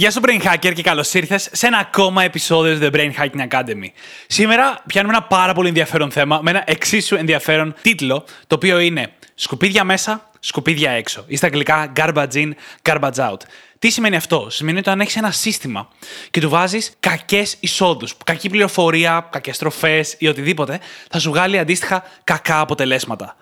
Γεια σου Brain Hacker και καλώς ήρθες σε ένα ακόμα επεισόδιο του The Brain Hacking Academy. Σήμερα πιάνουμε ένα πάρα πολύ ενδιαφέρον θέμα με ένα εξίσου ενδιαφέρον τίτλο, το οποίο είναι Σκουπίδια μέσα, σκουπίδια έξω. Ή στα αγγλικά garbage in, garbage out. Τι σημαίνει αυτό, Σημαίνει ότι αν έχεις ένα σύστημα και του βάζεις κακές εισόδους, κακή πληροφορία, κακές τροφές ή οτιδήποτε, θα σου βγάλει αντίστοιχα κακά αποτελέσματα.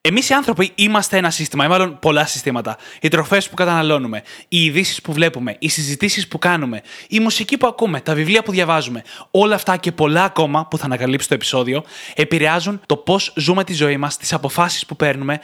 Εμείς οι άνθρωποι είμαστε ένα σύστημα, ή μάλλον πολλά συστήματα. Οι τροφές που καταναλώνουμε, οι ειδήσεις που βλέπουμε, οι συζητήσεις που κάνουμε, η μουσική που ακούμε, τα βιβλία που διαβάζουμε, όλα αυτά και πολλά ακόμα που θα ανακαλύψει το επεισόδιο, επηρεάζουν το πώς ζούμε τη ζωή μας, τις αποφάσεις που παίρνουμε,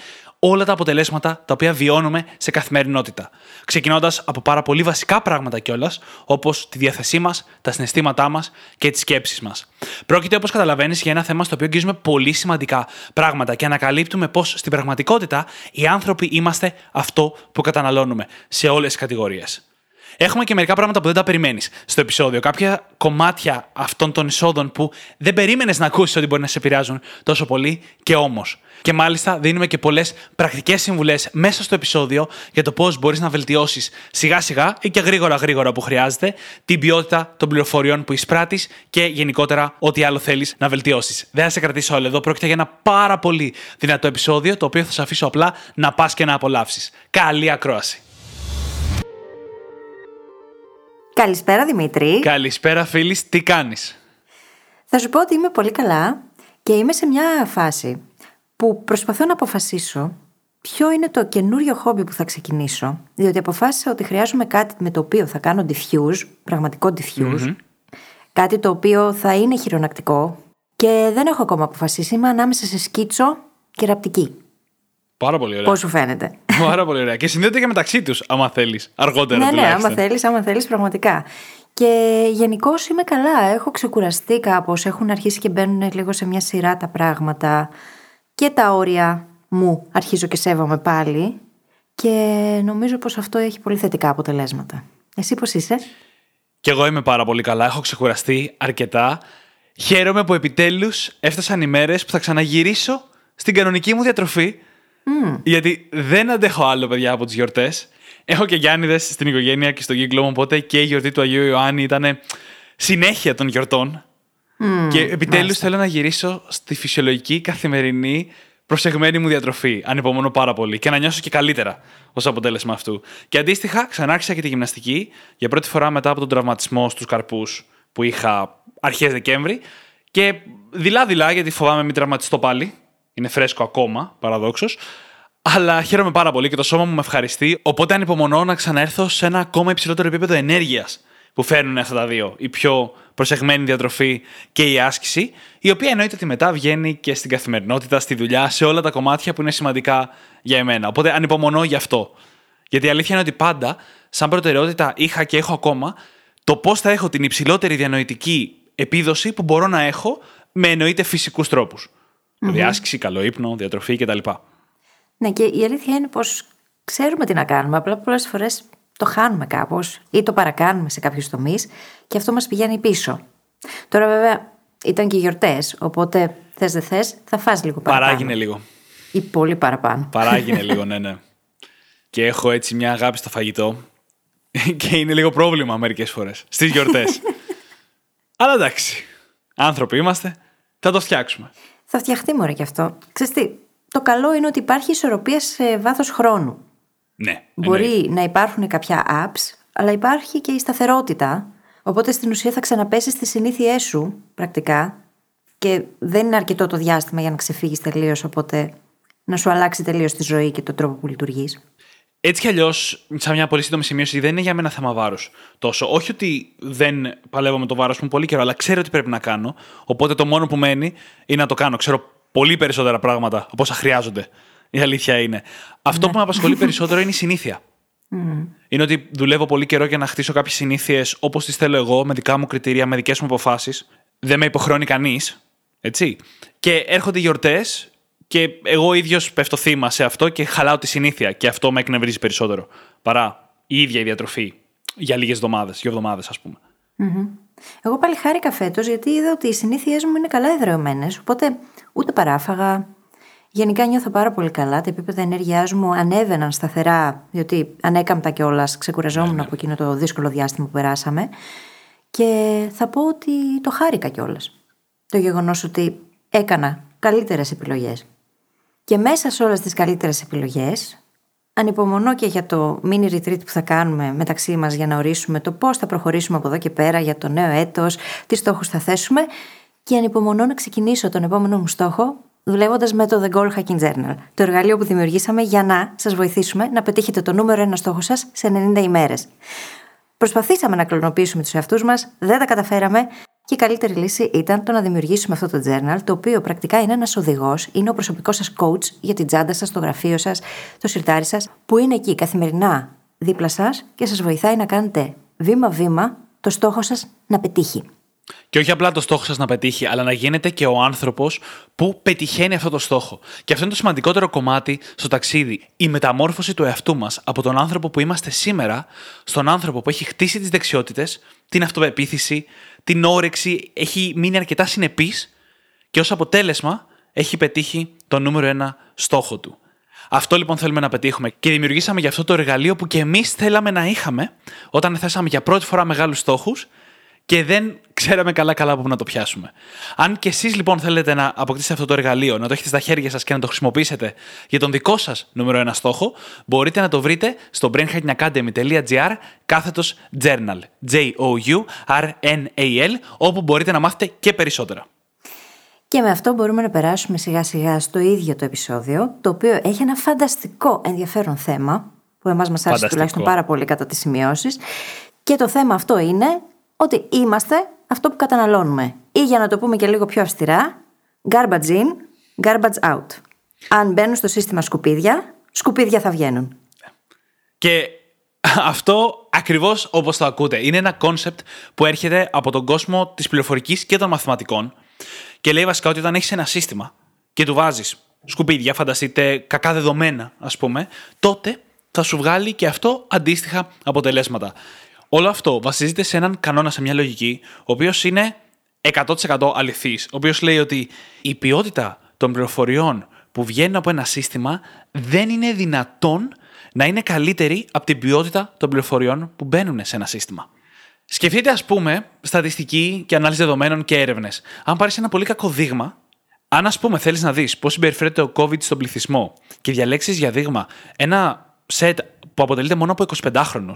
όλα τα αποτελέσματα τα οποία βιώνουμε σε καθημερινότητα. Ξεκινώντας από πάρα πολύ βασικά πράγματα κιόλας, όπως τη διάθεσή μας, τα συναισθήματά μας και τις σκέψεις μας. Πρόκειται, όπως καταλαβαίνεις, για ένα θέμα στο οποίο αγγίζουμε πολύ σημαντικά πράγματα και ανακαλύπτουμε πως στην πραγματικότητα οι άνθρωποι είμαστε αυτό που καταναλώνουμε σε όλες τις κατηγορίες. Έχουμε και μερικά πράγματα που δεν τα περιμένεις στο επεισόδιο. Κάποια κομμάτια αυτών των εισόδων που δεν περίμενες να ακούσεις ότι μπορεί να σε επηρεάζουν τόσο πολύ και όμως. Και μάλιστα δίνουμε και πολλές πρακτικές συμβουλές μέσα στο επεισόδιο για το πώς μπορείς να βελτιώσεις σιγά σιγά ή και γρήγορα γρήγορα που χρειάζεται την ποιότητα των πληροφοριών που εισπράττεις και γενικότερα ό,τι άλλο θέλεις να βελτιώσεις. Δεν θα σε κρατήσω όλο εδώ. Πρόκειται για ένα πάρα πολύ δυνατό επεισόδιο το οποίο θα σε αφήσω απλά να πας και να απολαύσεις. Καλή ακρόαση. Καλησπέρα Δημήτρη. Καλησπέρα φίλης, τι κάνεις; Θα σου πω ότι είμαι πολύ καλά και είμαι σε μια φάση που προσπαθώ να αποφασίσω ποιο είναι το καινούριο χόμπι που θα ξεκινήσω. Διότι αποφάσισα ότι χρειάζομαι κάτι με το οποίο θα κάνω diffuse, πραγματικό diffuse. Κάτι το οποίο θα είναι χειρονακτικό και δεν έχω ακόμα αποφασίσει. Είμαι ανάμεσα σε σκίτσο και ραπτική. Πάρα πολύ ωραία. Πώς σου φαίνεται; Πάρα πολύ ωραία. Και συνδέονται και μεταξύ τους, άμα θέλεις. Αργότερα ναι, ναι, τουλάχιστον. άμα θέλεις, άμα θέλεις, πραγματικά. Και γενικώς είμαι καλά. Έχω ξεκουραστεί κάπως. Έχουν αρχίσει και μπαίνουν λίγο σε μια σειρά τα πράγματα. Και τα όρια μου αρχίζω και σέβομαι πάλι. Και νομίζω πως αυτό έχει πολύ θετικά αποτελέσματα. Εσύ πώς είσαι; Και εγώ είμαι πάρα πολύ καλά. Έχω ξεκουραστεί αρκετά. Χαίρομαι που επιτέλους έφτασαν οι μέρες που θα ξαναγυρίσω στην κανονική μου διατροφή. Γιατί δεν αντέχω άλλο, παιδιά, από τις γιορτές. Έχω και Γιάννηδες στην οικογένεια και στον κύκλο μου, οπότε και η γιορτή του Αγίου Ιωάννη ήταν συνέχεια των γιορτών. και επιτέλους θέλω να γυρίσω στη φυσιολογική, καθημερινή, προσεγμένη μου διατροφή. Ανυπομονώ πάρα πολύ και να νιώσω και καλύτερα ως αποτέλεσμα αυτού. Και αντίστοιχα, ξανάρχισα και τη γυμναστική για πρώτη φορά μετά από τον τραυματισμό στους καρπούς που είχα αρχές Δεκέμβρη. Και δειλά-δειλά, γιατί φοβάμαι μην τραυματιστώ πάλι. Είναι φρέσκο ακόμα, παραδόξως. Αλλά χαίρομαι πάρα πολύ και το σώμα μου με ευχαριστεί. Οπότε ανυπομονώ να ξαναέρθω σε ένα ακόμα υψηλότερο επίπεδο ενέργειας που φέρνουν αυτά τα δύο. Η πιο προσεγμένη διατροφή και η άσκηση, η οποία εννοείται ότι μετά βγαίνει και στην καθημερινότητα, στη δουλειά, σε όλα τα κομμάτια που είναι σημαντικά για εμένα. Οπότε ανυπομονώ γι' αυτό. Γιατί η αλήθεια είναι ότι πάντα, σαν προτεραιότητα, είχα και έχω ακόμα το πώς θα έχω την υψηλότερη διανοητική επίδοση που μπορώ να έχω με εννοείται φυσικούς τρόπους. Δηλαδή άσκηση, καλό ύπνο, διατροφή κτλ. Ναι, και η αλήθεια είναι πως ξέρουμε τι να κάνουμε. Απλά πολλές φορές το χάνουμε κάπως ή το παρακάνουμε σε κάποιους τομείς και αυτό μας πηγαίνει πίσω. Τώρα, βέβαια, ήταν και γιορτές, οπότε θες δεν θες, θα φας λίγο παραπάνω. Παράγινε λίγο. Ή πολύ παραπάνω. Παράγινε λίγο, ναι, ναι. Και έχω έτσι μια αγάπη στο φαγητό. Και είναι λίγο πρόβλημα μερικές φορές στις γιορτές. Αλλά εντάξει. Άνθρωποι είμαστε. Θα το φτιάξουμε. Θα φτιαχτεί μωρέ κι αυτό. Ξέρεις τι, το καλό είναι ότι υπάρχει ισορροπία σε βάθος χρόνου. Ναι. Μπορεί να υπάρχουν κάποια apps, αλλά υπάρχει και η σταθερότητα. Οπότε στην ουσία θα ξαναπέσει στις συνήθειές σου πρακτικά και δεν είναι αρκετό το διάστημα για να ξεφύγεις τελείως. Οπότε να σου αλλάξει τελείως τη ζωή και τον τρόπο που λειτουργείς. Έτσι κι αλλιώς, σαν μια πολύ σύντομη σημείωση, δεν είναι για μένα θέμα βάρους τόσο. Όχι ότι δεν παλεύω με το βάρος μου πολύ καιρό, αλλά ξέρω τι πρέπει να κάνω. Οπότε το μόνο που μένει είναι να το κάνω. Ξέρω πολύ περισσότερα πράγματα από όσα χρειάζονται. Η αλήθεια είναι. Αυτό που με απασχολεί περισσότερο είναι η συνήθεια. Είναι ότι δουλεύω πολύ καιρό για να χτίσω κάποιες συνήθειες όπως τις θέλω εγώ, με δικά μου κριτήρια, με δικές μου αποφάσεις. Δεν με υποχρεώνει κανείς. Έτσι. Και έρχονται οι γιορτές Και εγώ ίδιος πέφτω θύμα σε αυτό και χαλάω τη συνήθεια. Και αυτό με εκνευρίζει περισσότερο. Παρά η ίδια η διατροφή για λίγες εβδομάδες, δύο εβδομάδες, ας πούμε. Εγώ πάλι χάρηκα φέτος γιατί είδα ότι οι συνήθειές μου είναι καλά εδρεωμένες. Οπότε ούτε παράφαγα. Γενικά νιώθω πάρα πολύ καλά. Τα επίπεδα ενέργειάς μου ανέβαιναν σταθερά, διότι ανέκαμπτα κιόλας ξεκουραζόμουν από εκείνο το δύσκολο διάστημα που περάσαμε. Και θα πω ότι το χάρηκα κιόλας. Το γεγονός ότι έκανα καλύτερες επιλογές. Και μέσα σε όλες τις καλύτερες επιλογές, ανυπομονώ και για το mini retreat που θα κάνουμε μεταξύ μας για να ορίσουμε το πώς θα προχωρήσουμε από εδώ και πέρα για το νέο έτος, τι στόχους θα θέσουμε. Και ανυπομονώ να ξεκινήσω τον επόμενο μου στόχο δουλεύοντας με το The Goal Hacking Journal, το εργαλείο που δημιουργήσαμε για να σας βοηθήσουμε να πετύχετε το νούμερο ένα στόχο σας σε 90 ημέρες. Προσπαθήσαμε να κλωνοποιήσουμε τους εαυτούς μας, δεν τα καταφέραμε και η καλύτερη λύση ήταν το να δημιουργήσουμε αυτό το journal, το οποίο πρακτικά είναι ένας οδηγός, είναι ο προσωπικός σας coach για την τσάντα σας, το γραφείο σας, το σιρτάρι σας, που είναι εκεί καθημερινά δίπλα σας και σας βοηθάει να κάνετε βήμα-βήμα το στόχο σας να πετύχει. Και όχι απλά το στόχο σας να πετύχει, αλλά να γίνετε και ο άνθρωπος που πετυχαίνει αυτό το στόχο. Και αυτό είναι το σημαντικότερο κομμάτι στο ταξίδι. Η μεταμόρφωση του εαυτού μας από τον άνθρωπο που είμαστε σήμερα στον άνθρωπο που έχει χτίσει τις δεξιότητες, την αυτοπεποίθηση, την όρεξη, έχει μείνει αρκετά συνεπής και ως αποτέλεσμα έχει πετύχει το νούμερο ένα στόχο του. Αυτό λοιπόν θέλουμε να πετύχουμε και δημιουργήσαμε για αυτό το εργαλείο που και εμείς θέλαμε να είχαμε όταν θέσαμε για πρώτη φορά μεγάλους στόχους και δεν ξέραμε καλά-καλά από πού να το πιάσουμε. Αν και εσείς λοιπόν θέλετε να αποκτήσετε αυτό το εργαλείο, να το έχετε στα χέρια σας και να το χρησιμοποιήσετε για τον δικό σας νούμερο ένα στόχο, μπορείτε να το βρείτε στο brainhackingacademy.gr κάθετος journal. J-O-U-R-N-A-L, όπου μπορείτε να μάθετε και περισσότερα. Και με αυτό μπορούμε να περάσουμε σιγά σιγά στο ίδιο το επεισόδιο, το οποίο έχει ένα φανταστικό ενδιαφέρον θέμα, που εμάς μας άρεσε τουλάχιστον πάρα πολύ κατά τις σημειώσεις. Και το θέμα αυτό είναι ότι είμαστε αυτό που καταναλώνουμε. Ή για να το πούμε και λίγο πιο αυστηρά, garbage in, garbage out. Αν μπαίνουν στο σύστημα σκουπίδια, σκουπίδια θα βγαίνουν. Και αυτό ακριβώς όπως το ακούτε. Είναι ένα concept που έρχεται από τον κόσμο της πληροφορικής και των μαθηματικών. Και λέει βασικά ότι όταν έχεις ένα σύστημα και του βάζεις σκουπίδια, φανταστείτε κακά δεδομένα, ας πούμε, τότε θα σου βγάλει και αυτό αντίστοιχα αποτελέσματα. Όλο αυτό βασίζεται σε έναν κανόνα, σε μια λογική, ο οποίος είναι 100% αληθής. Ο οποίος λέει ότι η ποιότητα των πληροφοριών που βγαίνουν από ένα σύστημα δεν είναι δυνατόν να είναι καλύτερη από την ποιότητα των πληροφοριών που μπαίνουν σε ένα σύστημα. Σκεφτείτε, ας πούμε, στατιστική και ανάλυση δεδομένων και έρευνες. Αν πάρεις ένα πολύ κακό δείγμα, αν ας πούμε θέλεις να δεις πώς συμπεριφέρεται ο COVID στον πληθυσμό και διαλέξεις για δείγμα ένα σετ που αποτελείται μόνο από 25χρονου,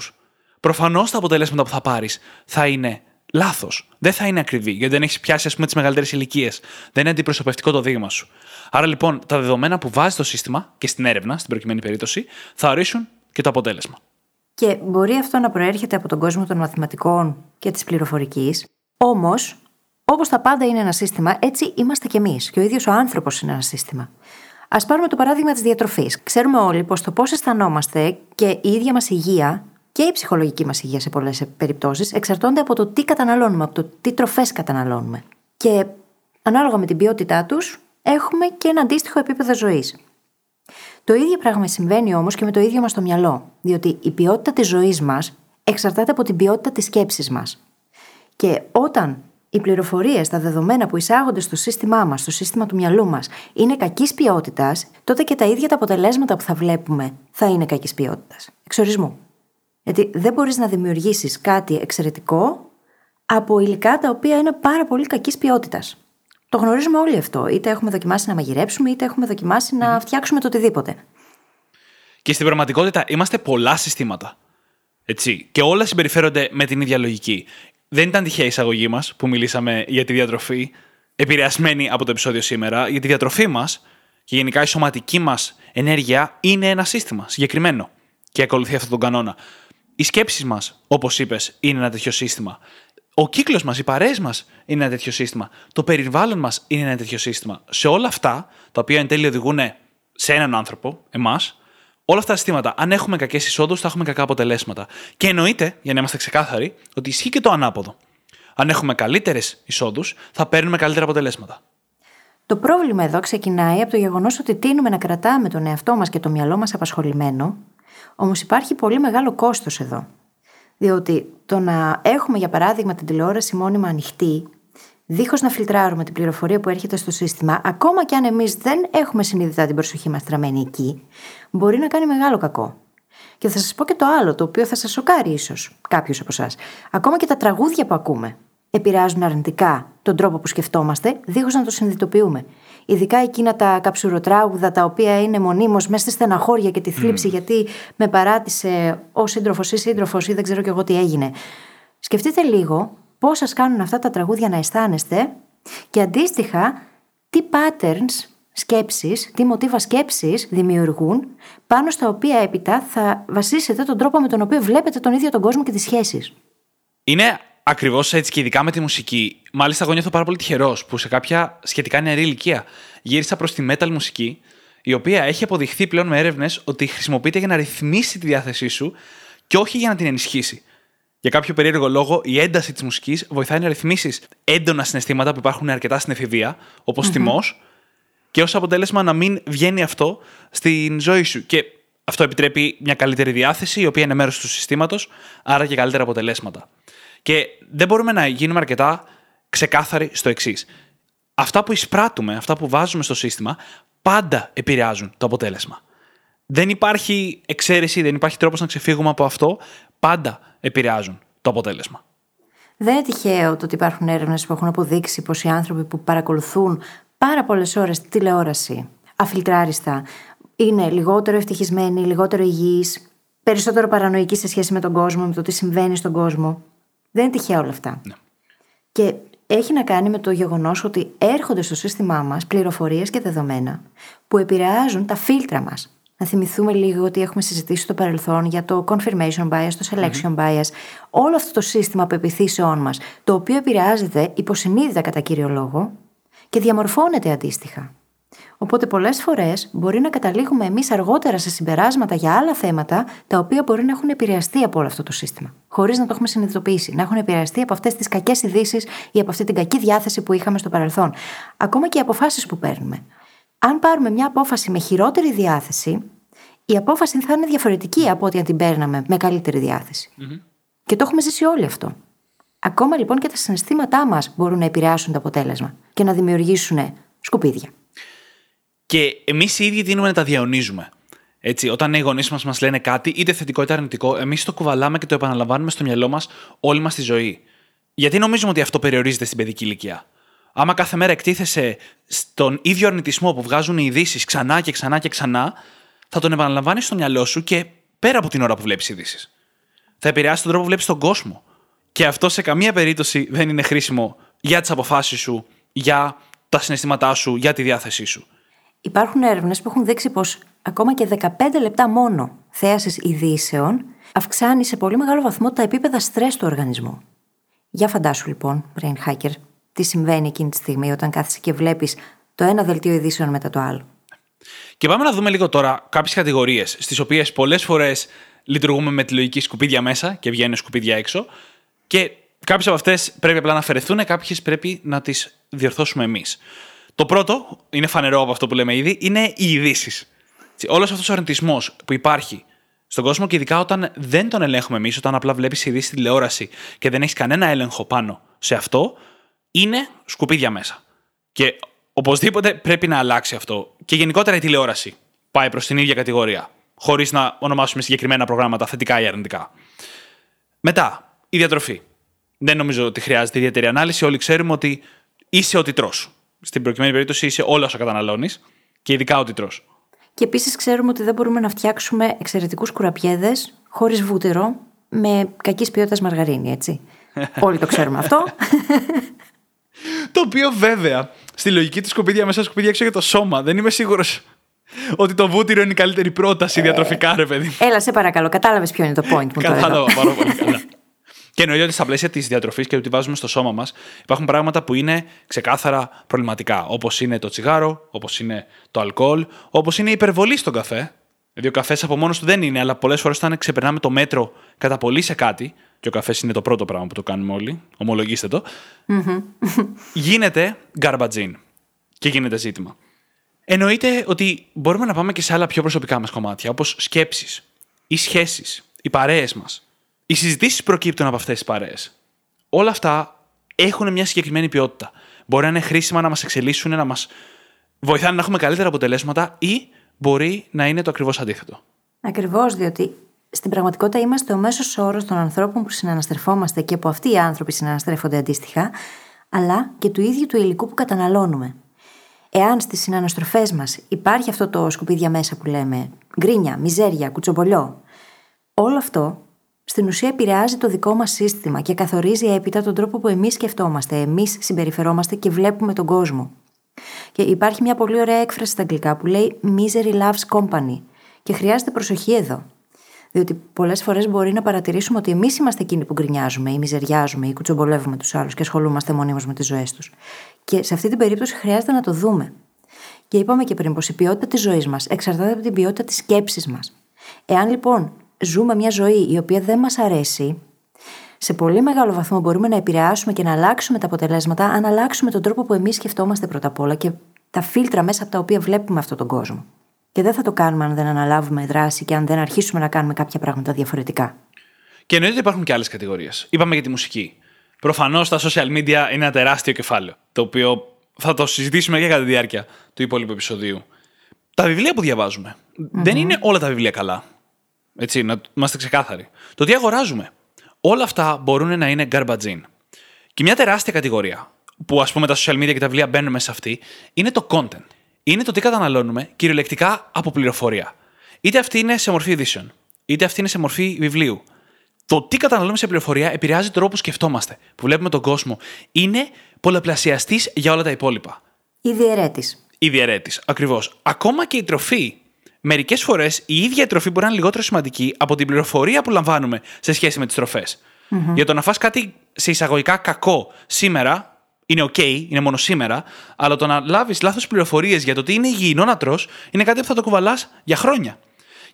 προφανώς τα αποτελέσματα που θα πάρεις θα είναι λάθος. Δεν θα είναι ακριβή, γιατί δεν έχεις πιάσει, ας πούμε, τις μεγαλύτερες ηλικίες. Δεν είναι αντιπροσωπευτικό το δείγμα σου. Άρα λοιπόν, τα δεδομένα που βάζει στο σύστημα και στην έρευνα, στην προκειμένη περίπτωση, θα ορίσουν και το αποτέλεσμα. Και μπορεί αυτό να προέρχεται από τον κόσμο των μαθηματικών και της πληροφορικής. Όμως, όπως τα πάντα είναι ένα σύστημα, έτσι είμαστε κι εμείς. Και ο ίδιος ο άνθρωπος είναι ένα σύστημα. Α πάρουμε το παράδειγμα της διατροφής. Ξέρουμε όλοι πως το πώς αισθανόμαστε και η ίδια μας υγεία και η ψυχολογική μας υγεία σε πολλές περιπτώσεις εξαρτώνται από το τι καταναλώνουμε, από το τι τροφές καταναλώνουμε. Και ανάλογα με την ποιότητά τους, έχουμε και ένα αντίστοιχο επίπεδο ζωής. Το ίδιο πράγμα συμβαίνει όμως και με το ίδιο μας το μυαλό, διότι η ποιότητα της ζωής μας εξαρτάται από την ποιότητα της σκέψης μας. Και όταν οι πληροφορίες, τα δεδομένα που εισάγονται στο σύστημά μας, στο σύστημα του μυαλού μας, είναι κακής ποιότητας, τότε και τα ίδια τα αποτελέσματα που θα βλέπουμε θα είναι κακής ποιότητας. Εξορισμού. Γιατί δεν μπορείς να δημιουργήσεις κάτι εξαιρετικό από υλικά τα οποία είναι πάρα πολύ κακής ποιότητας. Το γνωρίζουμε όλοι αυτό. Είτε έχουμε δοκιμάσει να μαγειρέψουμε, είτε έχουμε δοκιμάσει να φτιάξουμε το οτιδήποτε. Και στην πραγματικότητα είμαστε πολλά συστήματα. Έτσι. Και όλα συμπεριφέρονται με την ίδια λογική. Δεν ήταν τυχαία η εισαγωγή μας που μιλήσαμε για τη διατροφή, επηρεασμένη από το επεισόδιο σήμερα, για τη διατροφή μας και γενικά η σωματική μας ενέργεια είναι ένα σύστημα συγκεκριμένο και ακολουθεί αυτόν τον κανόνα. Οι σκέψεις μας, όπως είπες, είναι ένα τέτοιο σύστημα. Ο κύκλος μας, οι παρέες μας είναι ένα τέτοιο σύστημα. Το περιβάλλον μας είναι ένα τέτοιο σύστημα. Σε όλα αυτά, τα οποία εν τέλει οδηγούν σε έναν άνθρωπο, εμάς, όλα αυτά τα συστήματα, αν έχουμε κακές εισόδους, θα έχουμε κακά αποτελέσματα. Και εννοείται, για να είμαστε ξεκάθαροι, ότι ισχύει και το ανάποδο. Αν έχουμε καλύτερες εισόδους, θα παίρνουμε καλύτερα αποτελέσματα. Το πρόβλημα εδώ ξεκινάει από το γεγονός ότι τίνουμε να κρατάμε τον εαυτό μας και το μυαλό μας απασχολημένο, όμως υπάρχει πολύ μεγάλο κόστος εδώ. Διότι το να έχουμε, για παράδειγμα, την τηλεόραση μόνιμα ανοιχτή, δίχως να φιλτράρουμε την πληροφορία που έρχεται στο σύστημα, ακόμα και αν εμείς δεν έχουμε συνειδητά την προσοχή μας τραμμένη εκεί, μπορεί να κάνει μεγάλο κακό. Και θα σας πω και το άλλο, το οποίο θα σας σοκάρει ίσως κάποιος από εσάς. Ακόμα και τα τραγούδια που ακούμε επηρεάζουν αρνητικά τον τρόπο που σκεφτόμαστε, δίχως να το συνειδητοποιούμε. Ειδικά εκείνα τα καψουροτράγουδα τα οποία είναι μονίμως μέσα στη στεναχώρια και τη θλίψη, γιατί με παράτησε ο σύντροφος ή σύντροφος ή δεν ξέρω κι εγώ τι έγινε. Σκεφτείτε λίγο πώς σας κάνουν αυτά τα τραγούδια να αισθάνεστε και αντίστοιχα τι patterns σκέψεις, τι μοτίβα σκέψη δημιουργούν, πάνω στα οποία έπειτα θα βασίσετε τον τρόπο με τον οποίο βλέπετε τον ίδιο τον κόσμο και τις σχέσεις. Είναι ακριβώς έτσι και ειδικά με τη μουσική. Μάλιστα, εγώ νιώθω πάρα πολύ τυχερός που σε κάποια σχετικά νεαρή ηλικία γύρισα προς τη metal μουσική, η οποία έχει αποδειχθεί πλέον με έρευνες ότι χρησιμοποιείται για να ρυθμίσει τη διάθεσή σου και όχι για να την ενισχύσει. Για κάποιο περίεργο λόγο, η ένταση της μουσικής βοηθάει να ρυθμίσεις έντονα συναισθήματα που υπάρχουν αρκετά στην εφηβεία, όπως mm-hmm. θυμός, και ως αποτέλεσμα να μην βγαίνει αυτό στην ζωή σου. Και αυτό επιτρέπει μια καλύτερη διάθεση, η οποία είναι μέρος του συστήματος, άρα και καλύτερα αποτελέσματα. Και δεν μπορούμε να γίνουμε αρκετά ξεκάθαροι στο εξής. Αυτά που εισπράττουμε, αυτά που βάζουμε στο σύστημα, πάντα επηρεάζουν το αποτέλεσμα. Δεν υπάρχει εξαίρεση, δεν υπάρχει τρόπος να ξεφύγουμε από αυτό. Πάντα επηρεάζουν το αποτέλεσμα. Δεν είναι τυχαίο το ότι υπάρχουν έρευνες που έχουν αποδείξει πως οι άνθρωποι που παρακολουθούν πάρα πολλές ώρες τη τηλεόραση, αφιλτράριστα, είναι λιγότερο ευτυχισμένοι, λιγότερο υγιείς, περισσότερο παρανοϊκοί σε σχέση με τον κόσμο, με το τι συμβαίνει στον κόσμο. Δεν είναι τυχαία όλα αυτά. Ναι. Και έχει να κάνει με το γεγονός ότι έρχονται στο σύστημά μας πληροφορίες και δεδομένα που επηρεάζουν τα φίλτρα μας. Να θυμηθούμε λίγο ότι έχουμε συζητήσει στο παρελθόν για το confirmation bias, το selection bias, όλο αυτό το σύστημα πεπιθήσεών μας, το οποίο επηρεάζεται υποσυνείδητα κατά κύριο λόγο και διαμορφώνεται αντίστοιχα. Οπότε πολλές φορές μπορεί να καταλήγουμε εμείς αργότερα σε συμπεράσματα για άλλα θέματα τα οποία μπορεί να έχουν επηρεαστεί από όλο αυτό το σύστημα. Χωρίς να το έχουμε συνειδητοποιήσει. Να έχουν επηρεαστεί από αυτές τις κακές ειδήσεις ή από αυτή την κακή διάθεση που είχαμε στο παρελθόν. Ακόμα και οι αποφάσεις που παίρνουμε. Αν πάρουμε μια απόφαση με χειρότερη διάθεση, η απόφαση θα είναι διαφορετική από ό,τι αν την παίρναμε με καλύτερη Και το έχουμε ζήσει όλοι αυτό. Ακόμα λοιπόν και τα συναισθήματά μας μπορούν να επηρεάσουν το αποτέλεσμα και να δημιουργήσουν σκουπίδια. Και εμείς οι ίδιοι δίνουμε να τα διαονίζουμε. Έτσι, όταν οι γονείς μας μας λένε κάτι, είτε θετικό είτε αρνητικό, εμείς το κουβαλάμε και το επαναλαμβάνουμε στο μυαλό μας όλη μας τη ζωή. Γιατί νομίζουμε ότι αυτό περιορίζεται στην παιδική ηλικία; Άμα κάθε μέρα εκτίθεσαι στον ίδιο αρνητισμό που βγάζουν οι ειδήσεις ξανά και ξανά και ξανά, θα τον επαναλαμβάνεις στο μυαλό σου και πέρα από την ώρα που βλέπεις ειδήσεις. Θα επηρεάσει τον τρόπο που βλέπεις τον κόσμο. Και αυτό σε καμία περίπτωση δεν είναι χρήσιμο για τις αποφάσεις σου, για τα συναισθήματά σου, για τη διάθεσή σου. Υπάρχουν έρευνες που έχουν δείξει πως ακόμα και 15 λεπτά μόνο θέασης ειδήσεων αυξάνει σε πολύ μεγάλο βαθμό τα επίπεδα στρες του οργανισμού. Για φαντάσου λοιπόν, brain hacker, τι συμβαίνει εκείνη τη στιγμή όταν κάθεσαι και βλέπεις το ένα δελτίο ειδήσεων μετά το άλλο. Και πάμε να δούμε λίγο τώρα κάποιες κατηγορίες, στις οποίες πολλές φορές λειτουργούμε με τη λογική σκουπίδια μέσα και βγαίνουν σκουπίδια έξω. Και κάποιες από αυτές πρέπει απλά να αφαιρεθούν, κάποιες πρέπει να τις διορθώσουμε εμείς. Το πρώτο, είναι φανερό από αυτό που λέμε ήδη, είναι οι ειδήσει. Όλος αυτός ο αρνητισμός που υπάρχει στον κόσμο και ειδικά όταν δεν τον ελέγχουμε εμείς, όταν απλά βλέπεις ειδήσεις στη τηλεόραση και δεν έχεις κανένα έλεγχο πάνω σε αυτό, είναι σκουπίδια μέσα. Και οπωσδήποτε πρέπει να αλλάξει αυτό. Και γενικότερα η τηλεόραση πάει προς την ίδια κατηγορία. Χωρίς να ονομάσουμε συγκεκριμένα προγράμματα θετικά ή αρνητικά. Μετά, η διατροφή. Δεν νομίζω ότι χρειάζεται ιδιαίτερη ανάλυση. Όλοι ξέρουμε ότι είσαι ό,τι τρως στην προκειμένη περίπτωση είσαι όλα όσα καταναλώνεις και ειδικά ό,τι τρως. Και επίσης ξέρουμε ότι δεν μπορούμε να φτιάξουμε εξαιρετικούς κουραπιέδες χωρίς βούτυρο με κακής ποιότητας μαργαρίνη, έτσι. Όλοι το ξέρουμε αυτό. το οποίο βέβαια στη λογική του σκουπίδια μέσα σκουπίδια έξω για το σώμα. Δεν είμαι σίγουρος ότι το βούτυρο είναι η καλύτερη πρόταση διατροφικά, ρε παιδί. Έλα, σε παρακαλώ, κατάλαβες ποιο είναι το point μου. Κατάλαβα πάρα πολύ καλά. Και εννοείται ότι στα πλαίσια της διατροφής και ότι βάζουμε στο σώμα μας υπάρχουν πράγματα που είναι ξεκάθαρα προβληματικά. Όπως είναι το τσιγάρο, όπως είναι το αλκοόλ, όπως είναι η υπερβολή στον καφέ. Δηλαδή ο καφές από μόνος του δεν είναι, αλλά πολλές φορές όταν ξεπερνάμε το μέτρο κατά πολύ σε κάτι, και ο καφές είναι το πρώτο πράγμα που το κάνουμε όλοι, ομολογήστε το, γίνεται garbage και γίνεται ζήτημα. Εννοείται ότι μπορούμε να πάμε και σε άλλα πιο προσωπικά μας κομμάτια, όπως σκέψεις, οι σχέσεις, οι παρέες μας. Οι συζητήσεις προκύπτουν από αυτές τις παρέες. Όλα αυτά έχουν μια συγκεκριμένη ποιότητα. Μπορεί να είναι χρήσιμα να μας εξελίσσουν, να μας βοηθάνε να έχουμε καλύτερα αποτελέσματα ή μπορεί να είναι το ακριβώς αντίθετο. Ακριβώς, διότι στην πραγματικότητα είμαστε ο μέσος όρος των ανθρώπων που συναναστρεφόμαστε και που αυτοί οι άνθρωποι συναναστρέφονται αντίστοιχα, αλλά και του ίδιου του υλικού που καταναλώνουμε. Εάν στις συναναστροφές μας υπάρχει αυτό το σκουπίδια μέσα που λέμε γκρίνια, μιζέρια, κουτσομπολιό, όλο αυτό στην ουσία επηρεάζει το δικό μας σύστημα και καθορίζει έπειτα τον τρόπο που εμείς σκεφτόμαστε, εμείς συμπεριφερόμαστε και βλέπουμε τον κόσμο. Και υπάρχει μια πολύ ωραία έκφραση στα αγγλικά που λέει Misery loves company. Και χρειάζεται προσοχή εδώ. Διότι πολλές φορές μπορεί να παρατηρήσουμε ότι εμείς είμαστε εκείνοι που γκρινιάζουμε ή μιζεριάζουμε ή κουτσομπολεύουμε τους άλλους και ασχολούμαστε μονίμως με τις ζωές τους. Και σε αυτή την περίπτωση χρειάζεται να το δούμε. Και είπαμε και πριν πως η ποιότητα της ζωής μας εξαρτάται από την ποιότητα της σκέψης μας. Εάν λοιπόν ζούμε μια ζωή η οποία δεν μας αρέσει, σε πολύ μεγάλο βαθμό μπορούμε να επηρεάσουμε και να αλλάξουμε τα αποτελέσματα αν αλλάξουμε τον τρόπο που εμείς σκεφτόμαστε πρώτα απ' όλα και τα φίλτρα μέσα από τα οποία βλέπουμε αυτόν τον κόσμο. Και δεν θα το κάνουμε αν δεν αναλάβουμε δράση και αν δεν αρχίσουμε να κάνουμε κάποια πράγματα διαφορετικά. Και εννοείται ότι υπάρχουν και άλλες κατηγορίες. Είπαμε για τη μουσική. Προφανώς τα social media είναι ένα τεράστιο κεφάλαιο, το οποίο θα το συζητήσουμε και κατά τη διάρκεια του υπόλοιπου επεισοδίου. Τα βιβλία που διαβαζουμε Δεν είναι όλα τα βιβλία καλά. Έτσι, να είμαστε ξεκάθαροι. Το τι αγοράζουμε. Όλα αυτά μπορούν να είναι garbage in. Και μια τεράστια κατηγορία που ας πούμε τα social media και τα βιβλία μπαίνουν μέσα σε αυτή είναι το content. Είναι το τι καταναλώνουμε κυριολεκτικά από πληροφορία. Είτε αυτή είναι σε μορφή ειδήσεων, είτε αυτή είναι σε μορφή βιβλίου. Το τι καταναλώνουμε σε πληροφορία επηρεάζει τον τρόπο που σκεφτόμαστε, που βλέπουμε τον κόσμο. Είναι πολλαπλασιαστής για όλα τα υπόλοιπα. Η διαιρέτη. Η διαιρέτη, ακριβώς. Ακόμα και η τροφή. Μερικές φορές η ίδια η τροφή μπορεί να είναι λιγότερο σημαντική από την πληροφορία που λαμβάνουμε σε σχέση με τις τροφές. Mm-hmm. Για το να φας κάτι σε εισαγωγικά κακό σήμερα είναι OK, είναι μόνο σήμερα, αλλά το να λάβεις λάθος πληροφορίες για το τι είναι υγιεινό να τρως, είναι κάτι που θα το κουβαλάς για χρόνια.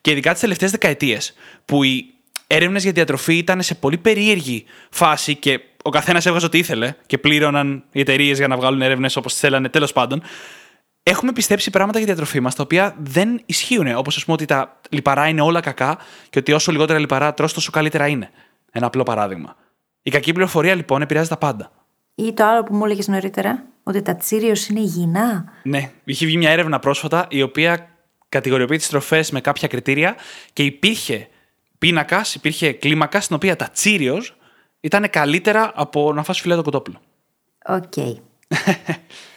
Και ειδικά τις τελευταίες δεκαετίες, που οι έρευνες για διατροφή ήταν σε πολύ περίεργη φάση και ο καθένας έβγαζε ό,τι ήθελε και πλήρωναν οι εταιρείες για να βγάλουν έρευνες όπως τις θέλανε, τέλος πάντων. Έχουμε πιστέψει πράγματα για τη διατροφή μας τα οποία δεν ισχύουν. Όπως ας πούμε ότι τα λιπαρά είναι όλα κακά και ότι όσο λιγότερα λιπαρά τρως, τόσο καλύτερα είναι. Ένα απλό παράδειγμα. Η κακή πληροφορία λοιπόν επηρεάζει τα πάντα. Ή το άλλο που μου έλεγες νωρίτερα, ότι τα τσίριος είναι υγιεινά. Ναι, είχε βγει μια έρευνα πρόσφατα η οποία κατηγοριοποιεί τις τροφές με κάποια κριτήρια και υπήρχε πίνακας, υπήρχε κλίμακας στην οποία τα Cheerios ήταν καλύτερα από να φας φιλέτο κοτόπουλο. Οκ.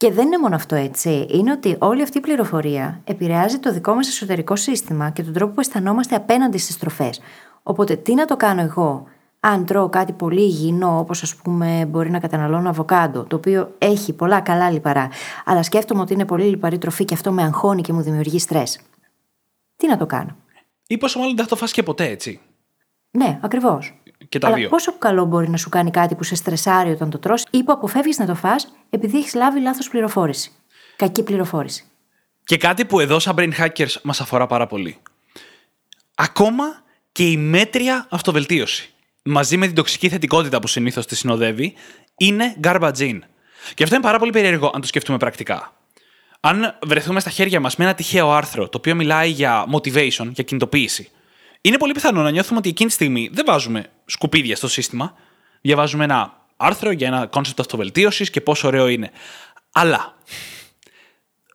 και δεν είναι μόνο αυτό έτσι. Είναι ότι όλη αυτή η πληροφορία επηρεάζει το δικό μας εσωτερικό σύστημα και τον τρόπο που αισθανόμαστε απέναντι στις τροφές. Οπότε, τι να το κάνω εγώ αν τρώω κάτι πολύ υγιεινό, όπως ας πούμε μπορεί να καταναλώνω αβοκάντο, το οποίο έχει πολλά καλά λιπαρά, αλλά σκέφτομαι ότι είναι πολύ λιπαρή τροφή και αυτό με αγχώνει και μου δημιουργεί στρες. Τι να το κάνω; Ή πόσο μάλλον δεν θα το φας και ποτέ, έτσι. Ναι, ακριβώς. Και τα Αλλά δύο. πόσο καλό μπορεί να σου κάνει κάτι που σε στρεσάρει όταν το τρως ή που αποφεύγεις να το φας επειδή έχεις λάβει λάθος πληροφόρηση. Κακή πληροφόρηση. Και κάτι που εδώ σαν brain hackers μας αφορά πάρα πολύ. Ακόμα και η μέτρια αυτοβελτίωση μαζί με την τοξική θετικότητα που συνήθως τη συνοδεύει, είναι garbage in. Και αυτό είναι πάρα πολύ περίεργο αν το σκεφτούμε πρακτικά. Αν βρεθούμε στα χέρια μας με ένα τυχαίο άρθρο το οποίο μιλάει για motivation, για κινητοποίηση, είναι πολύ πιθανό να νιώθουμε ότι εκείνη τη στιγμή δεν βάζουμε σκουπίδια στο σύστημα. Διαβάζουμε ένα άρθρο για ένα concept αυτοβελτίωσης και πόσο ωραίο είναι. Αλλά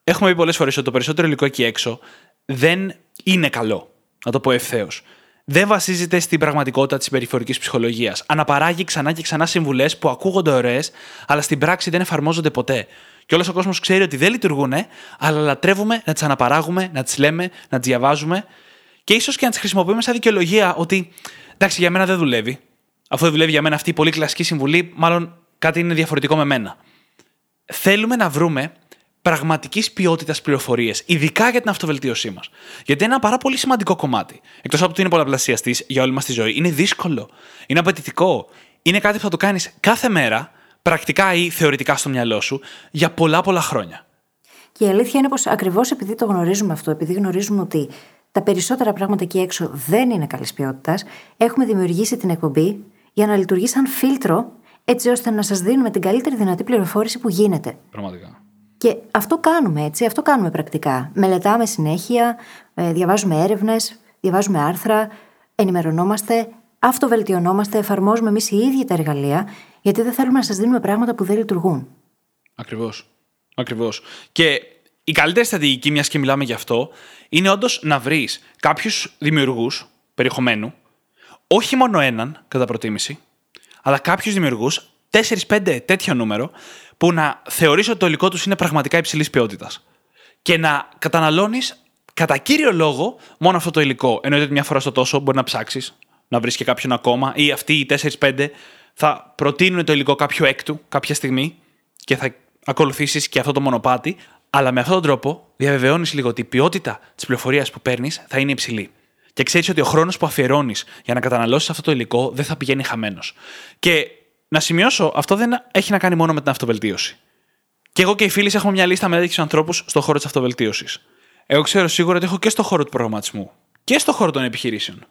έχουμε πει πολλές φορές ότι το περισσότερο υλικό εκεί έξω δεν είναι καλό. Να το πω ευθέως δεν βασίζεται στην πραγματικότητα της περιφορικής ψυχολογίας. Αναπαράγει ξανά και ξανά συμβουλές που ακούγονται ωραίες, αλλά στην πράξη δεν εφαρμόζονται ποτέ. Και όλος ο κόσμος ξέρει ότι δεν λειτουργούν, αλλά λατρεύουμε να τις αναπαράγουμε, να τις λέμε, να τις διαβάζουμε και ίσως και να τις χρησιμοποιούμε σαν δικαιολογία ότι εντάξει, για μένα δεν δουλεύει. Αφού δεν δουλεύει για μένα αυτή η πολύ κλασική συμβουλή, μάλλον κάτι είναι διαφορετικό με μένα. Θέλουμε να βρούμε πραγματικής ποιότητας πληροφορίες, ειδικά για την αυτοβελτίωσή μας. Γιατί είναι ένα πάρα πολύ σημαντικό κομμάτι. Εκτός από ότι είναι πολλαπλασιαστής για όλη μας τη ζωή, είναι δύσκολο, είναι απαιτητικό. Είναι κάτι που θα το κάνεις κάθε μέρα, πρακτικά ή θεωρητικά στο μυαλό σου, για πολλά πολλά χρόνια. Και η αλήθεια είναι πως ακριβώς επειδή το γνωρίζουμε αυτό, επειδή γνωρίζουμε ότι τα περισσότερα πράγματα εκεί έξω δεν είναι καλής ποιότητας, έχουμε δημιουργήσει την εκπομπή για να λειτουργεί σαν φίλτρο, έτσι ώστε να σας δίνουμε την καλύτερη δυνατή πληροφόρηση που γίνεται. Πραγματικά. Και αυτό κάνουμε έτσι, αυτό κάνουμε πρακτικά. Μελετάμε συνέχεια, ε, διαβάζουμε έρευνες, διαβάζουμε άρθρα, ενημερωνόμαστε, αυτοβελτιωνόμαστε, εφαρμόζουμε εμείς οι ίδιοι τα εργαλεία, γιατί δεν θέλουμε να σας δίνουμε πράγματα που δεν λειτουργούν. Ακριβώς. Ακριβώς. Και η καλύτερη στρατηγική, μιας και μιλάμε γι' αυτό, είναι όντως να βρεις κάποιους δημιουργούς περιεχομένου, όχι μόνο έναν κατά προτίμηση, αλλά κάποιους δημιουργούς, 4-5 τέτοιο νούμερο, που να θεωρείς ότι το υλικό τους είναι πραγματικά υψηλής ποιότητας. Και να καταναλώνεις κατά κύριο λόγο μόνο αυτό το υλικό. Εννοείται ότι μια φορά στο τόσο μπορεί να ψάξεις, να βρεις και κάποιον ακόμα, ή αυτοί οι 4-5 θα προτείνουν το υλικό κάποιο έκτου κάποια στιγμή και θα ακολουθήσεις και αυτό το μονοπάτι. Αλλά με αυτόν τον τρόπο διαβεβαιώνεις λίγο ότι η ποιότητα της πληροφορίας που παίρνεις θα είναι υψηλή. Και ξέρεις ότι ο χρόνος που αφιερώνεις για να καταναλώσεις αυτό το υλικό δεν θα πηγαίνει χαμένος. Και να σημειώσω, αυτό δεν έχει να κάνει μόνο με την αυτοβελτίωση. Και εγώ και οι φίλοι έχουμε μια λίστα με τέτοιους ανθρώπους στον χώρο της αυτοβελτίωσης. Εγώ ξέρω σίγουρα ότι έχω και στο χώρο του προγραμματισμού και στο χώρο των επιχειρήσεων.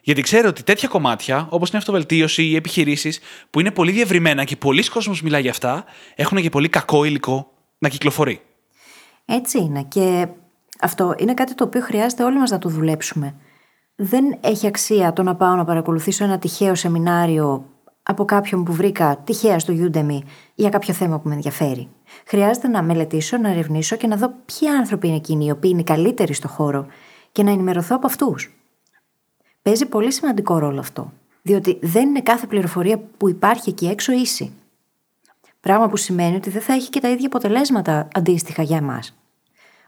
Γιατί ξέρω ότι τέτοια κομμάτια, όπως είναι η αυτοβελτίωση ή οι επιχειρήσεις, που είναι πολύ διευρυμένα και πολλοί κόσμοι μιλάει για αυτά, έχουν και πολύ κακό υλικό να κυκλοφορεί. Έτσι είναι. Και αυτό είναι κάτι το οποίο χρειάζεται όλοι μας να το δουλέψουμε. Δεν έχει αξία το να πάω να παρακολουθήσω ένα τυχαίο σεμινάριο από κάποιον που βρήκα τυχαία στο Udemy για κάποιο θέμα που με ενδιαφέρει. Χρειάζεται να μελετήσω, να ερευνήσω και να δω ποιοι άνθρωποι είναι εκείνοι οι οποίοι είναι καλύτεροι στο χώρο και να ενημερωθώ από αυτούς. Παίζει πολύ σημαντικό ρόλο αυτό. Διότι δεν είναι κάθε πληροφορία που υπάρχει εκεί έξω ίση. Πράγμα που σημαίνει ότι δεν θα έχει και τα ίδια αποτελέσματα αντίστοιχα για εμάς.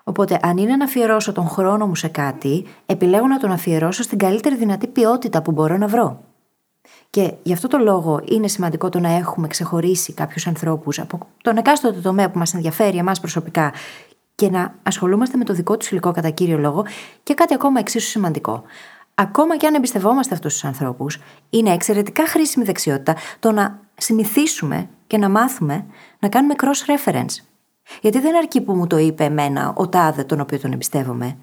Οπότε, αν είναι να αφιερώσω τον χρόνο μου σε κάτι, επιλέγω να τον αφιερώσω στην καλύτερη δυνατή ποιότητα που μπορώ να βρω. Και γι' αυτό το λόγο είναι σημαντικό το να έχουμε ξεχωρίσει κάποιους ανθρώπους από τον εκάστοτε τομέα που μας ενδιαφέρει εμάς προσωπικά και να ασχολούμαστε με το δικό τους υλικό κατά κύριο λόγο και κάτι ακόμα εξίσου σημαντικό. Ακόμα και αν εμπιστευόμαστε αυτούς τους ανθρώπους, είναι εξαιρετικά χρήσιμη δεξιότητα το να συνηθίσουμε και να μάθουμε να κάνουμε cross-reference. Γιατί δεν αρκεί που μου το είπε εμένα ο τάδε τον οποίο τον εμπιστευομαι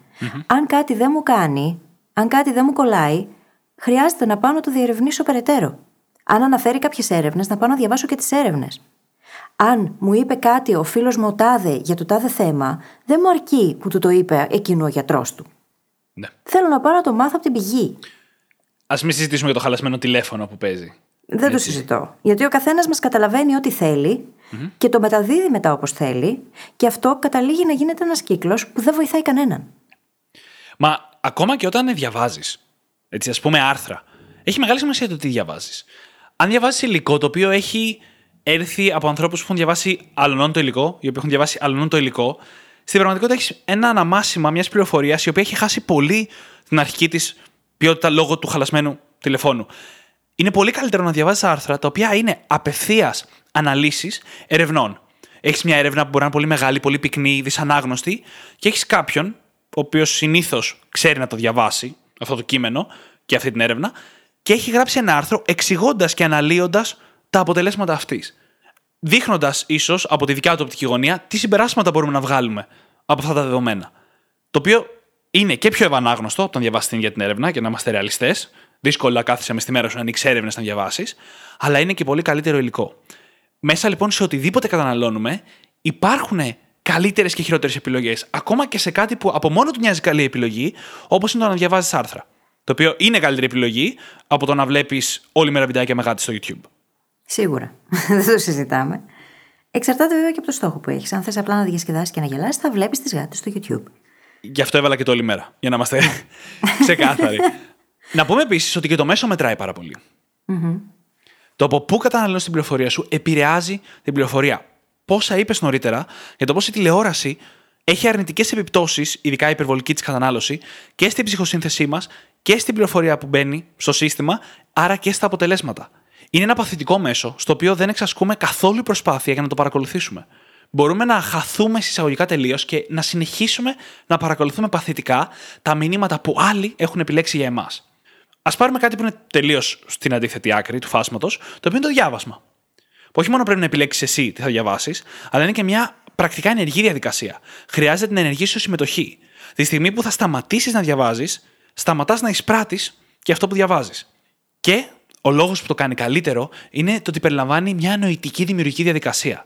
Αν κάτι δεν μου κάνει, αν κάτι δεν μου κολλάει, χρειάζεται να πάω να το διερευνήσω περαιτέρω. Αν αναφέρει κάποιες έρευνες, να πάω να διαβάσω και τις έρευνες. Αν μου είπε κάτι ο φίλος μου ο τάδε για το τάδε θέμα, δεν μου αρκεί που του το είπε εκείνο ο γιατρός του. Ναι. Θέλω να πάω να το μάθω από την πηγή. Α μην συζητήσουμε για το χαλασμένο τηλέφωνο που παίζει. Δεν το συζητώ. Γιατί ο καθένας μας καταλαβαίνει ό,τι και το μεταδίδει μετά όπως θέλει, και αυτό καταλήγει να γίνεται ένας κύκλος που δεν βοηθάει κανέναν. Μα ακόμα και όταν διαβάζεις, έτσι, ας πούμε άρθρα, έχει μεγάλη σημασία το τι διαβάζεις. Αν διαβάζεις υλικό το οποίο έχει έρθει από ανθρώπους που έχουν διαβάσει αλλονών το υλικό, οι οποίοι έχουν διαβάσει αλλονών το υλικό, στην πραγματικότητα έχεις ένα αναμάσιμα μιας πληροφορίας η οποία έχει χάσει πολύ την αρχική της ποιότητα λόγω του χαλασμένου τηλεφώνου. Είναι πολύ καλύτερο να διαβάζεις άρθρα τα οποία είναι απευθείας αναλύσεις ερευνών. Έχεις μια έρευνα που μπορεί να είναι πολύ μεγάλη, πολύ πυκνή, δυσανάγνωστη, και έχεις κάποιον, ο οποίος συνήθως ξέρει να το διαβάσει αυτό το κείμενο και αυτή την έρευνα, και έχει γράψει ένα άρθρο εξηγώντας και αναλύοντας τα αποτελέσματα αυτής δείχνοντας ίσως από τη δικιά του οπτική γωνία τι συμπεράσματα μπορούμε να βγάλουμε από αυτά τα δεδομένα. Το οποίο είναι και πιο ευανάγνωστο από τον διαβάσεις για την έρευνα και να είμαστε ρεαλιστές. Δύσκολα κάθεσαι μες στη μέρα σου να ανοίξεις έρευνες να διαβάσεις, αλλά είναι και πολύ καλύτερο υλικό. Μέσα λοιπόν σε οτιδήποτε καταναλώνουμε, υπάρχουν καλύτερες και χειρότερες επιλογές. Ακόμα και σε κάτι που από μόνο του μοιάζει καλή επιλογή, όπως είναι το να διαβάζεις άρθρα. Το οποίο είναι καλύτερη επιλογή από το να βλέπεις όλη μέρα βιντεάκια με στο YouTube. Σίγουρα. Δεν το συζητάμε. Εξαρτάται βέβαια και από το στόχο που έχεις. Αν θες απλά να διασκεδάσεις και να γελάσει, θα βλέπεις τις γάτες στο YouTube. Γι' αυτό έβαλα και το όλη μέρα. Για να είμαστε ξεκάθαροι. Να πούμε επίσης ότι και το μέσο μετράει πάρα Το από πού καταναλώνεις την πληροφορία σου επηρεάζει την πληροφορία. Πόσα είπες νωρίτερα για το πώς η τηλεόραση έχει αρνητικές επιπτώσεις, ειδικά η υπερβολική της κατανάλωση, και στην ψυχοσύνθεσή μας και στην πληροφορία που μπαίνει στο σύστημα, άρα και στα αποτελέσματα είναι ένα παθητικό μέσο στο οποίο δεν εξασκούμε καθόλου προσπάθεια για να το παρακολουθήσουμε. Μπορούμε να χαθούμε συσσαγωγικά τελείως και να συνεχίσουμε να παρακολουθούμε παθητικά τα μηνύματα που άλλοι έχουν επιλέξει για εμάς. Α πάρουμε κάτι που είναι τελείως στην αντίθετη άκρη του φάσματος, το οποίο είναι το διάβασμα. Που όχι μόνο πρέπει να επιλέξεις εσύ τι θα διαβάσεις, αλλά είναι και μια πρακτικά ενεργή διαδικασία. Χρειάζεται την ενεργή σου συμμετοχή. Τη στιγμή που θα σταματήσεις να διαβάζεις, σταματάς να εισπράττεις και αυτό που διαβάζεις. Και ο λόγος που το κάνει καλύτερο είναι το ότι περιλαμβάνει μια νοητική δημιουργική διαδικασία.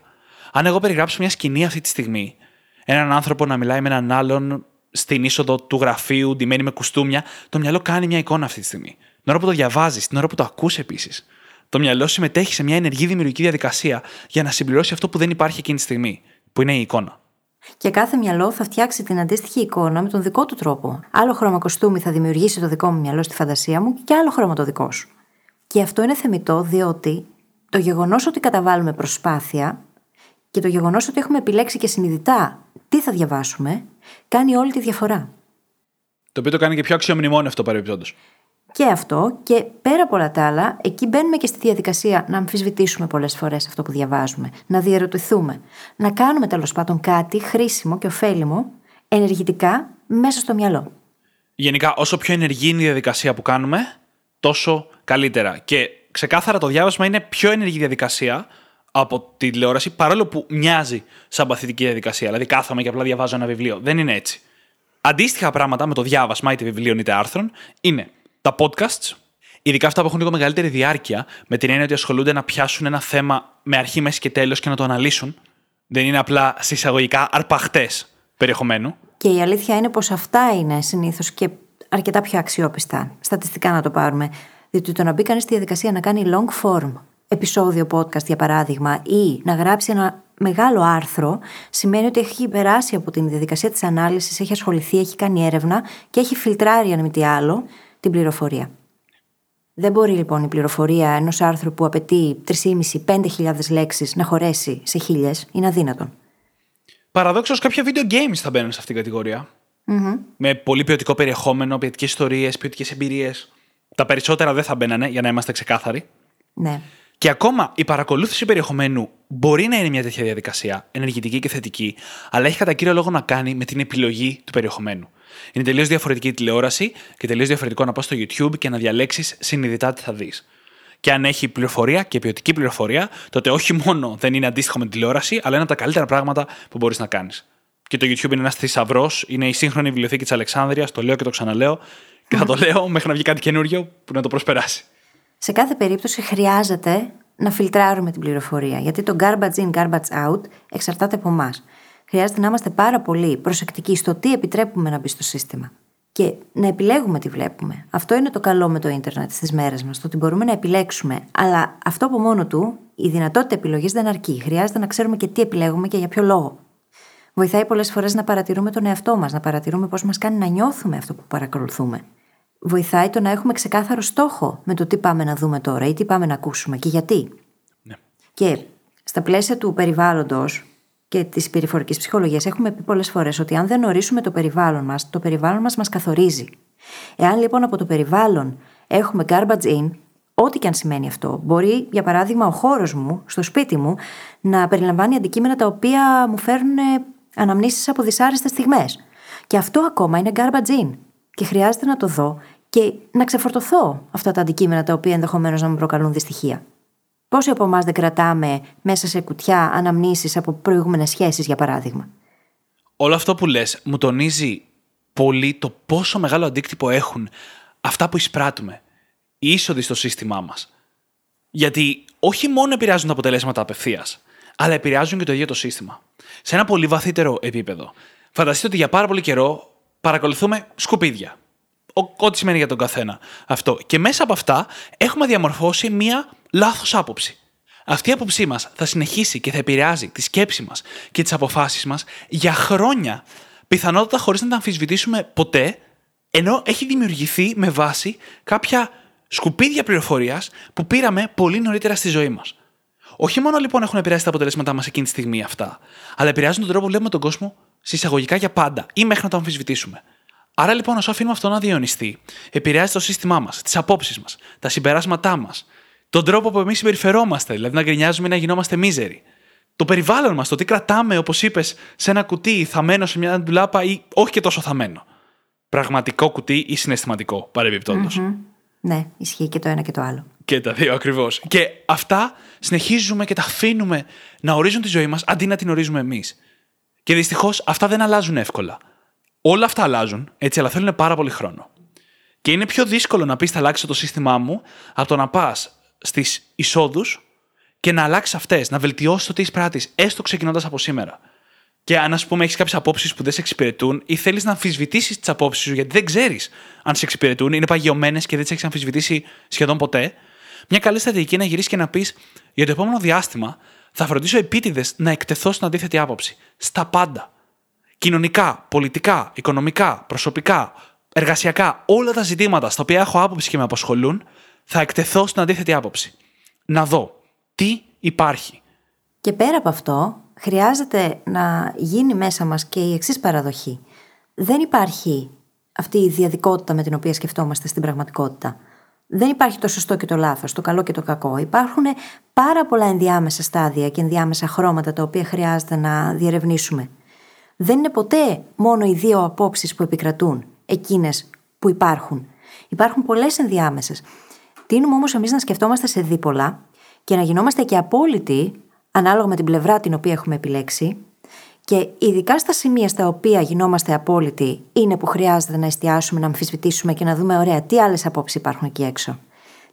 Αν εγώ περιγράψω μια σκηνή αυτή τη στιγμή, έναν άνθρωπο να μιλάει με έναν άλλον στην είσοδο του γραφείου, ντυμένη με κουστούμια, το μυαλό κάνει μια εικόνα αυτή τη στιγμή. Την ώρα που το διαβάζεις, την ώρα που το ακούς επίσης. Το μυαλό συμμετέχει σε μια ενεργή δημιουργική διαδικασία για να συμπληρώσει αυτό που δεν υπάρχει εκείνη τη στιγμή, που είναι η εικόνα. Και κάθε μυαλό θα φτιάξει την αντίστοιχη εικόνα με τον δικό του τρόπο. Άλλο χρώμα κοστούμι θα δημιουργήσει το δικό μου μυαλό στη φαντασία μου και άλλο χρώμα το δικό σου. Και αυτό είναι θεμητό διότι το γεγονός ότι καταβάλουμε προσπάθεια και το γεγονός ότι έχουμε επιλέξει και συνειδητά τι θα διαβάσουμε, κάνει όλη τη διαφορά. Το οποίο το κάνει και πιο αξιομνημόνιο αυτό παρεμπιπτόντως. Και αυτό, και πέρα από όλα τα άλλα, εκεί μπαίνουμε και στη διαδικασία να αμφισβητήσουμε πολλές φορές αυτό που διαβάζουμε, να διαρωτηθούμε, να κάνουμε τέλος πάντων κάτι χρήσιμο και ωφέλιμο ενεργητικά μέσα στο μυαλό. Γενικά, όσο πιο ενεργή είναι η διαδικασία που κάνουμε, τόσο καλύτερα. Και ξεκάθαρα το διάβασμα είναι πιο ενεργή διαδικασία από τη τηλεόραση, παρόλο που μοιάζει σαν παθητική διαδικασία. Δηλαδή, κάθομαι και απλά διαβάζω ένα βιβλίο. Δεν είναι έτσι. Αντίστοιχα πράγματα με το διάβασμα είτε βιβλίων είτε άρθρων είναι τα podcasts, ειδικά αυτά που έχουν λίγο μεγαλύτερη διάρκεια, με την έννοια ότι ασχολούνται να πιάσουν ένα θέμα με αρχή, μέση και τέλος και να το αναλύσουν. Δεν είναι απλά συσσαγωγικά αρπαχτές περιεχομένου. Και η αλήθεια είναι πως αυτά είναι συνήθως και αρκετά πιο αξιόπιστα. Στατιστικά να το πάρουμε. Διότι το να μπει κανείς στη διαδικασία να κάνει long form επεισόδιο podcast για παράδειγμα ή να γράψει ένα μεγάλο άρθρο σημαίνει ότι έχει περάσει από την διαδικασία της ανάλυσης, έχει ασχοληθεί, έχει κάνει έρευνα και έχει φιλτράρει αν μη τι άλλο την πληροφορία. Δεν μπορεί λοιπόν η πληροφορία ενός άρθρου που απαιτεί 3.500-5.000 λέξεις να χωρέσει σε χίλιες. Είναι αδύνατον. Παραδόξως, κάποια video games θα μπαίνουν σε αυτήν την κατηγορια Με πολύ ποιοτικό περιεχόμενο, ποιοτικές ιστορίες, ποιοτικές εμπειρίες. Τα περισσότερα δεν θα μπαίνανε, για να είμαστε ξεκάθαροι. Ναι. Και ακόμα η παρακολούθηση περιεχομένου μπορεί να είναι μια τέτοια διαδικασία, ενεργητική και θετική, αλλά έχει κατά κύριο λόγο να κάνει με την επιλογή του περιεχομένου. Είναι τελείως διαφορετική η τηλεόραση και τελείως διαφορετικό να πας στο YouTube και να διαλέξεις συνειδητά τι θα δεις. Και αν έχει πληροφορία και ποιοτική πληροφορία, τότε όχι μόνο δεν είναι αντίστοιχο με την τηλεόραση, αλλά είναι από τα καλύτερα πράγματα που μπορείς να κάνεις. Και το YouTube είναι ένας θησαυρός, είναι η σύγχρονη βιβλιοθήκη της Αλεξάνδρεια, το λέω και το ξαναλέω, και θα το λέω μέχρι να βγει κάτι καινούριο που να το προσπεράσει. Σε κάθε περίπτωση χρειάζεται να φιλτράρουμε την πληροφορία, γιατί το garbage in, garbage out εξαρτάται από εμάς. Χρειάζεται να είμαστε πάρα πολύ προσεκτικοί στο τι επιτρέπουμε να μπει στο σύστημα. Και να επιλέγουμε τι βλέπουμε. Αυτό είναι το καλό με το ίντερνετ στις μέρες μας, το ότι μπορούμε να επιλέξουμε. Αλλά αυτό από μόνο του, η δυνατότητα επιλογής δεν αρκεί. Χρειάζεται να ξέρουμε και τι επιλέγουμε και για ποιο λόγο. Βοηθάει πολλές φορές να παρατηρούμε τον εαυτό μας, να παρατηρούμε πώς μας κάνει να νιώθουμε αυτό που παρακολουθούμε βοηθάει το να έχουμε ξεκάθαρο στόχο με το τι πάμε να δούμε τώρα ή τι πάμε να ακούσουμε και γιατί. Ναι. Και στα πλαίσια του περιβάλλοντος και της περιφορική ψυχολογίας, έχουμε πει πολλές φορές ότι αν δεν ορίσουμε το περιβάλλον μας, το περιβάλλον μας μας καθορίζει. Εάν λοιπόν από το περιβάλλον έχουμε garbage in, ό,τι και αν σημαίνει αυτό, μπορεί για παράδειγμα ο χώρος μου, στο σπίτι μου, να περιλαμβάνει αντικείμενα τα οποία μου φέρνουν αναμνήσεις από δυσάρεστες στιγμές. Και αυτό ακόμα είναι garbage in και χρειάζεται να το δω και να ξεφορτωθώ αυτά τα αντικείμενα τα οποία ενδεχομένως να μου προκαλούν δυστυχία. Πόσοι από εμάς δεν κρατάμε μέσα σε κουτιά αναμνήσεις από προηγούμενες σχέσεις, για παράδειγμα; Όλο αυτό που λες μου τονίζει πολύ το πόσο μεγάλο αντίκτυπο έχουν αυτά που εισπράττουμε, οι είσοδοι στο σύστημά μας. Γιατί όχι μόνο επηρεάζουν τα αποτελέσματα απευθείας, αλλά επηρεάζουν και το ίδιο το σύστημα. Σε ένα πολύ βαθύτερο επίπεδο. Φανταστείτε ότι για πάρα πολύ καιρό παρακολουθούμε σκουπίδια. Ό,τι σημαίνει για τον καθένα αυτό. Και μέσα από αυτά έχουμε διαμορφώσει μία λάθος άποψη. Αυτή η άποψή μας θα συνεχίσει και θα επηρεάζει τη σκέψη μας και τις αποφάσεις μας για χρόνια. Πιθανότατα χωρίς να τα αμφισβητήσουμε ποτέ, ενώ έχει δημιουργηθεί με βάση κάποια σκουπίδια πληροφορίας που πήραμε πολύ νωρίτερα στη ζωή μας. Όχι μόνο λοιπόν έχουν επηρεάσει τα αποτελέσματά μας εκείνη τη στιγμή αυτά, αλλά επηρεάζουν τον τρόπο που βλέπουμε τον κόσμο συσσαγωγικά για πάντα ή μέχρι να το αμφισβητήσουμε. Άρα λοιπόν, όσο αφήνουμε αυτό να διονυστεί, επηρεάζει το σύστημά μας, τις απόψεις μας, τα συμπεράσματά μας, τον τρόπο που εμείς συμπεριφερόμαστε, δηλαδή να γκρινιάζουμε ή να γινόμαστε μίζεροι. Το περιβάλλον μας, το τι κρατάμε, όπως είπες, σε ένα κουτί θαμένο σε μια ντουλάπα ή όχι και τόσο θαμένο. Πραγματικό κουτί ή συναισθηματικό, Ναι, ισχύει και το ένα και το άλλο. Και τα δύο ακριβώς. Και αυτά συνεχίζουμε και τα αφήνουμε να ορίζουν τη ζωή μας αντί να την ορίζουμε εμείς. Και δυστυχώς αυτά δεν αλλάζουν εύκολα. Όλα αυτά αλλάζουν, έτσι, αλλά θέλουν πάρα πολύ χρόνο. Και είναι πιο δύσκολο να πεις θα αλλάξω το σύστημά μου από το να πας στις εισόδους και να αλλάξεις αυτές, να βελτιώσεις το τι εισπράττει, έστω ξεκινώντας από σήμερα. Και αν, ας πούμε, έχεις κάποιες απόψεις που δεν σε εξυπηρετούν ή θέλεις να αμφισβητήσεις τις απόψεις σου γιατί δεν ξέρεις αν σε εξυπηρετούν, είναι παγιωμένες και δεν τις έχεις αμφισβητήσει σχεδόν ποτέ, μια καλή στρατηγική είναι να γυρίσεις και να πεις για το επόμενο διάστημα θα φροντίσω επίτηδες να εκτεθώ στην αντίθετη άποψη. Στα πάντα. Κοινωνικά, πολιτικά, οικονομικά, προσωπικά, εργασιακά, όλα τα ζητήματα στα οποία έχω άποψη και με απασχολούν, θα εκτεθώ στην αντίθετη άποψη. Να δω τι υπάρχει. Και πέρα από αυτό, χρειάζεται να γίνει μέσα μας και η εξής παραδοχή. Δεν υπάρχει αυτή η διαδικότητα με την οποία σκεφτόμαστε στην πραγματικότητα. Δεν υπάρχει το σωστό και το λάθος, το καλό και το κακό. Υπάρχουν πάρα πολλά ενδιάμεσα στάδια και ενδιάμεσα χρώματα τα οποία χρειάζεται να διερευνήσουμε. Δεν είναι ποτέ μόνο οι δύο απόψεις που επικρατούν, εκείνες που υπάρχουν. Υπάρχουν πολλές ενδιάμεσες. Τίνουμε όμως εμείς να σκεφτόμαστε σε δίπολα και να γινόμαστε και απόλυτοι ανάλογα με την πλευρά την οποία έχουμε επιλέξει. Και ειδικά στα σημεία στα οποία γινόμαστε απόλυτοι, είναι που χρειάζεται να εστιάσουμε, να αμφισβητήσουμε και να δούμε, ωραία, τι άλλες απόψεις υπάρχουν εκεί έξω.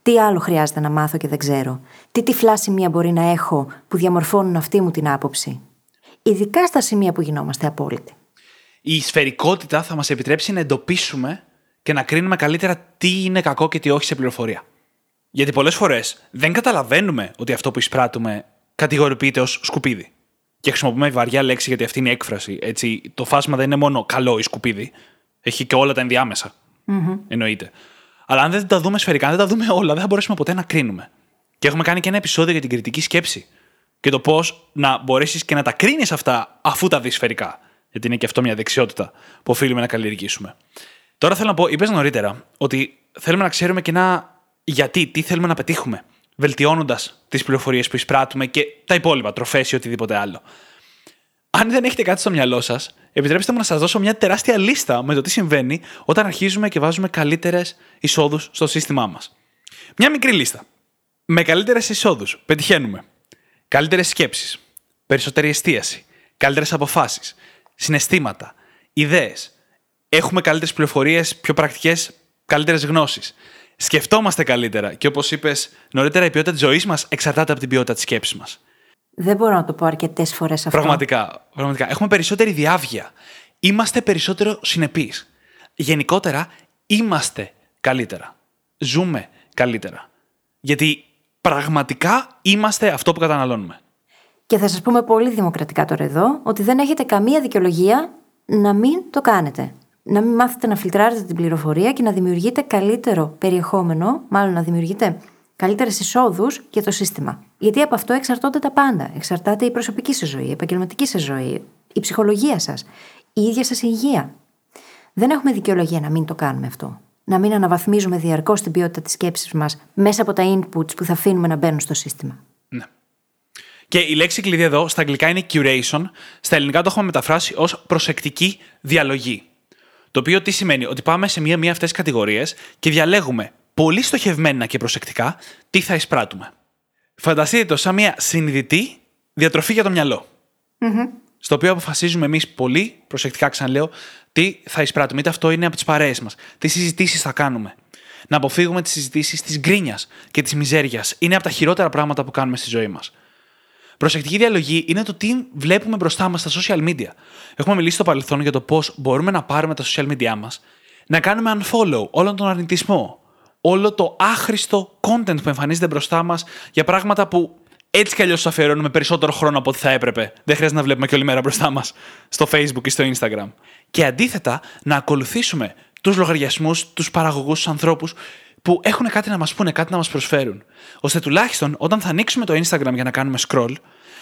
Τι άλλο χρειάζεται να μάθω και δεν ξέρω. Τι τυφλά σημεία μπορεί να έχω που διαμορφώνουν αυτή μου την άποψη. Ειδικά στα σημεία που γινόμαστε απόλυτοι. Η σφαιρικότητα θα μας επιτρέψει να εντοπίσουμε και να κρίνουμε καλύτερα τι είναι κακό και τι όχι σε πληροφορία. Γιατί πολλές φορές δεν καταλαβαίνουμε ότι αυτό που εισπράττουμε κατηγορηποιείται ως σκουπίδι. Και χρησιμοποιούμε βαριά λέξη γιατί αυτή είναι η έκφραση. Έτσι, το φάσμα δεν είναι μόνο καλό ή σκουπίδι. Έχει και όλα τα ενδιάμεσα. Mm-hmm. Εννοείται. Αλλά αν δεν τα δούμε σφαιρικά, αν δεν τα δούμε όλα, δεν θα μπορέσουμε ποτέ να κρίνουμε. Και έχουμε κάνει και ένα επεισόδιο για την κριτική σκέψη. Και το πώς να μπορέσεις και να τα κρίνεις αυτά αφού τα δεις σφαιρικά. Γιατί είναι και αυτό μια δεξιότητα που οφείλουμε να καλλιεργήσουμε. Τώρα θέλω να πω, είπες νωρίτερα, ότι θέλουμε να ξέρουμε και ένα γιατί, τι θέλουμε να πετύχουμε βελτιώνοντας τις πληροφορίες που εισπράττουμε και τα υπόλοιπα, τροφές ή οτιδήποτε άλλο. Αν δεν έχετε κάτι στο μυαλό σας, επιτρέψτε μου να σας δώσω μια τεράστια λίστα με το τι συμβαίνει όταν αρχίζουμε και βάζουμε καλύτερες εισόδους στο σύστημά μας. Μια μικρή λίστα. Με καλύτερες εισόδους πετυχαίνουμε καλύτερες σκέψεις, περισσότερη εστίαση, καλύτερες αποφάσεις, συναισθήματα, ιδέες. Έχουμε καλύτερες πληροφορίες, πιο πρακτικές, καλύτερες γνώσεις σκεφτόμαστε καλύτερα. Και όπως είπες νωρίτερα, η ποιότητα της ζωής μας εξαρτάται από την ποιότητα της σκέψης μας. Δεν μπορώ να το πω αρκετές φορές αυτό. Πραγματικά, πραγματικά. Έχουμε περισσότερη διάβγεια. Είμαστε περισσότερο συνεπείς. Γενικότερα, είμαστε καλύτερα. Ζούμε καλύτερα. Γιατί πραγματικά είμαστε αυτό που καταναλώνουμε. Και θα σας πούμε πολύ δημοκρατικά τώρα εδώ ότι δεν έχετε καμία δικαιολογία να μην το κάνετε να μην μάθετε να φιλτράρετε την πληροφορία και να δημιουργείτε καλύτερο περιεχόμενο, μάλλον να δημιουργείτε καλύτερες εισόδους για το σύστημα. Γιατί από αυτό εξαρτώνται τα πάντα. Εξαρτάται η προσωπική σας ζωή, η επαγγελματική σας ζωή, η ψυχολογία σας, η ίδια σας υγεία. Δεν έχουμε δικαιολογία να μην το κάνουμε αυτό. Να μην αναβαθμίζουμε διαρκώς την ποιότητα της σκέψης μας μέσα από τα inputs που θα αφήνουμε να μπαίνουν στο σύστημα. Ναι. Και η λέξη κλειδί εδώ στα αγγλικά είναι curation, στα ελληνικά το έχουμε μεταφράσει ως προσεκτική διαλογή. Το οποίο τι σημαίνει, ότι πάμε σε μία-μία αυτές τις κατηγορίες και διαλέγουμε πολύ στοχευμένα και προσεκτικά τι θα εισπράττουμε. Φανταστείτε το σαν μια συνειδητή διατροφή για το μυαλο mm-hmm. Στο οποίο αποφασίζουμε εμείς πολύ προσεκτικά, ξαναλέω, τι θα εισπράττουμε. Είτε αυτό είναι από τις παρέες μας, τι συζητήσεις θα κάνουμε. Να αποφύγουμε τις συζητήσεις της γκρίνιας και της μιζέριας. Είναι από τα χειρότερα πράγματα που κάνουμε στη ζωή μας. Προσεκτική διαλογή είναι το τι βλέπουμε μπροστά μας στα social media. Έχουμε μιλήσει στο παρελθόν για το πώς μπορούμε να πάρουμε τα social media μας, να κάνουμε unfollow όλο τον αρνητισμό, όλο το άχρηστο content που εμφανίζεται μπροστά μας για πράγματα που έτσι κι αλλιώς αφιερώνουμε περισσότερο χρόνο από ό,τι θα έπρεπε. Δεν χρειάζεται να βλέπουμε και όλη μέρα μπροστά μας στο Facebook ή στο Instagram. Και αντίθετα, να ακολουθήσουμε τους λογαριασμούς, τους παραγωγούς, τους ανθρώπους που έχουν κάτι να μας πούνε, κάτι να μας προσφέρουν. ώστε τουλάχιστον όταν θα ανοίξουμε το Instagram για να κάνουμε scroll,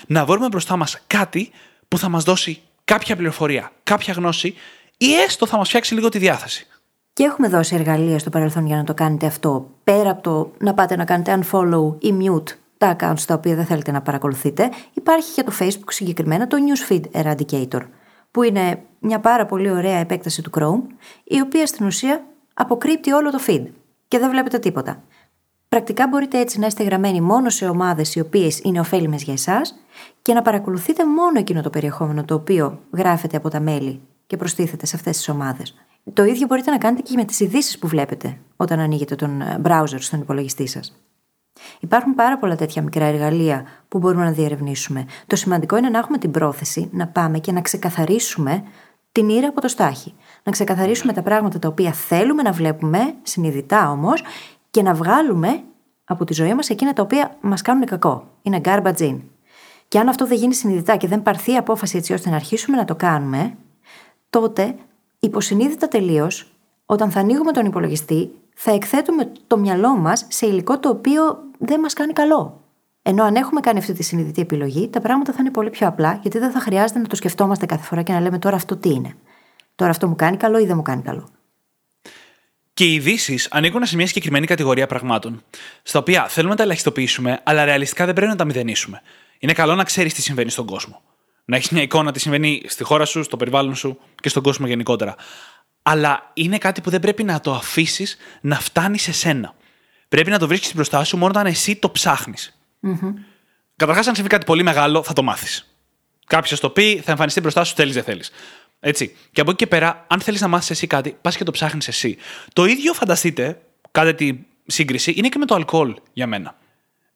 να βρούμε μπροστά μας κάτι που θα μας δώσει κάποια πληροφορία, κάποια γνώση ή έστω θα μας φτιάξει λίγο τη διάθεση. Και έχουμε δώσει εργαλεία στο παρελθόν για να το κάνετε αυτό. Πέρα από το να πάτε να κάνετε unfollow ή mute τα accounts τα οποία δεν θέλετε να παρακολουθείτε, υπάρχει για το Facebook συγκεκριμένα το Newsfeed Eradicator, που είναι μια πάρα πολύ ωραία επέκταση του Chrome, η οποία στην ουσία αποκρύπτει όλο το feed και δεν βλέπετε τίποτα. Πρακτικά μπορείτε έτσι να είστε γραμμένοι μόνο σε ομάδες οι οποίες είναι ωφέλιμες για εσάς και να παρακολουθείτε μόνο εκείνο το περιεχόμενο το οποίο γράφεται από τα μέλη και προστίθεται σε αυτές τις ομάδες. Το ίδιο μπορείτε να κάνετε και με τις ειδήσεις που βλέπετε όταν ανοίγετε τον ε, browser στον υπολογιστή σας. Υπάρχουν πάρα πολλά τέτοια μικρά εργαλεία που μπορούμε να διερευνήσουμε. Το σημαντικό είναι να έχουμε την πρόθεση να πάμε και να ξεκαθαρίσουμε την ήρα από το στάχι. Να ξεκαθαρίσουμε τα πράγματα τα οποία θέλουμε να βλέπουμε, συνειδητά όμως, και να βγάλουμε από τη ζωή μας εκείνα τα οποία μας κάνουν κακό. Είναι garbage in. Και αν αυτό δεν γίνει συνειδητά και δεν πάρθει απόφαση έτσι ώστε να αρχίσουμε να το κάνουμε, τότε υποσυνείδητα τελείως, όταν θα ανοίγουμε τον υπολογιστή, θα εκθέτουμε το μυαλό μας σε υλικό το οποίο δεν μας κάνει καλό. Ενώ αν έχουμε κάνει αυτή τη συνειδητή επιλογή, τα πράγματα θα είναι πολύ πιο απλά, γιατί δεν θα χρειάζεται να το σκεφτόμαστε κάθε φορά και να λέμε τώρα αυτό τι είναι. Τώρα αυτό μου κάνει καλό ή δεν μου κάνει καλό; Και οι ειδήσεις ανήκουν σε μια συγκεκριμένη κατηγορία πραγμάτων, στα οποία θέλουμε να τα ελαχιστοποιήσουμε, αλλά ρεαλιστικά δεν πρέπει να τα μηδενίσουμε. Είναι καλό να ξέρεις τι συμβαίνει στον κόσμο. Να έχεις μια εικόνα τι συμβαίνει στη χώρα σου, στο περιβάλλον σου και στον κόσμο γενικότερα. Αλλά είναι κάτι που δεν πρέπει να το αφήσεις να φτάνει σε σένα. Πρέπει να το βρίσκεις μπροστά σου μόνο όταν εσύ το ψάχνεις. Mm-hmm. Καταρχάς, αν συμβεί κάτι πολύ μεγάλο, θα το μάθεις. Κάποιος το πει, θα εμφανιστεί μπροστά σου, θέλεις δεν θέλεις. Έτσι. Και από εκεί και πέρα, αν θέλεις να μάθεις εσύ κάτι, πας και το ψάχνεις εσύ. Το ίδιο φανταστείτε, κάντε τη σύγκριση, είναι και με το αλκοόλ για μένα.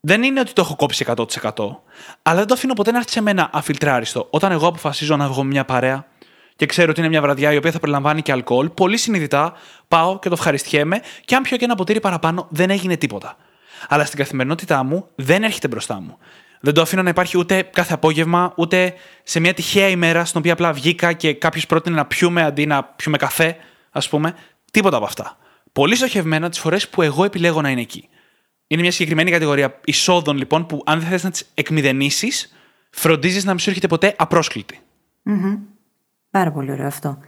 Δεν είναι ότι το έχω κόψει 100%, αλλά δεν το αφήνω ποτέ να έρθει σε μένα αφιλτράριστο. Όταν εγώ αποφασίζω να βγω με μια παρέα και ξέρω ότι είναι μια βραδιά η οποία θα περιλαμβάνει και αλκοόλ, πολύ συνειδητά πάω και το ευχαριστιέμαι και αν πιω και ένα ποτήρι παραπάνω, δεν έγινε τίποτα. Αλλά στην καθημερινότητά μου δεν έρχεται μπροστά μου. Δεν το αφήνω να υπάρχει ούτε κάθε απόγευμα, ούτε σε μια τυχαία ημέρα στην οποία απλά βγήκα και κάποιος πρότεινε να πιούμε αντί να πιούμε καφέ, ας πούμε. Τίποτα από αυτά. Πολύ στοχευμένα τις φορές που εγώ επιλέγω να είναι εκεί. Είναι μια συγκεκριμένη κατηγορία εισόδων λοιπόν που αν δεν θες να τις εκμηδενήσεις, φροντίζεις να μην σου έρχεται ποτέ απρόσκλητη. Mm-hmm. Πάρα πολύ ωραίο αυτό.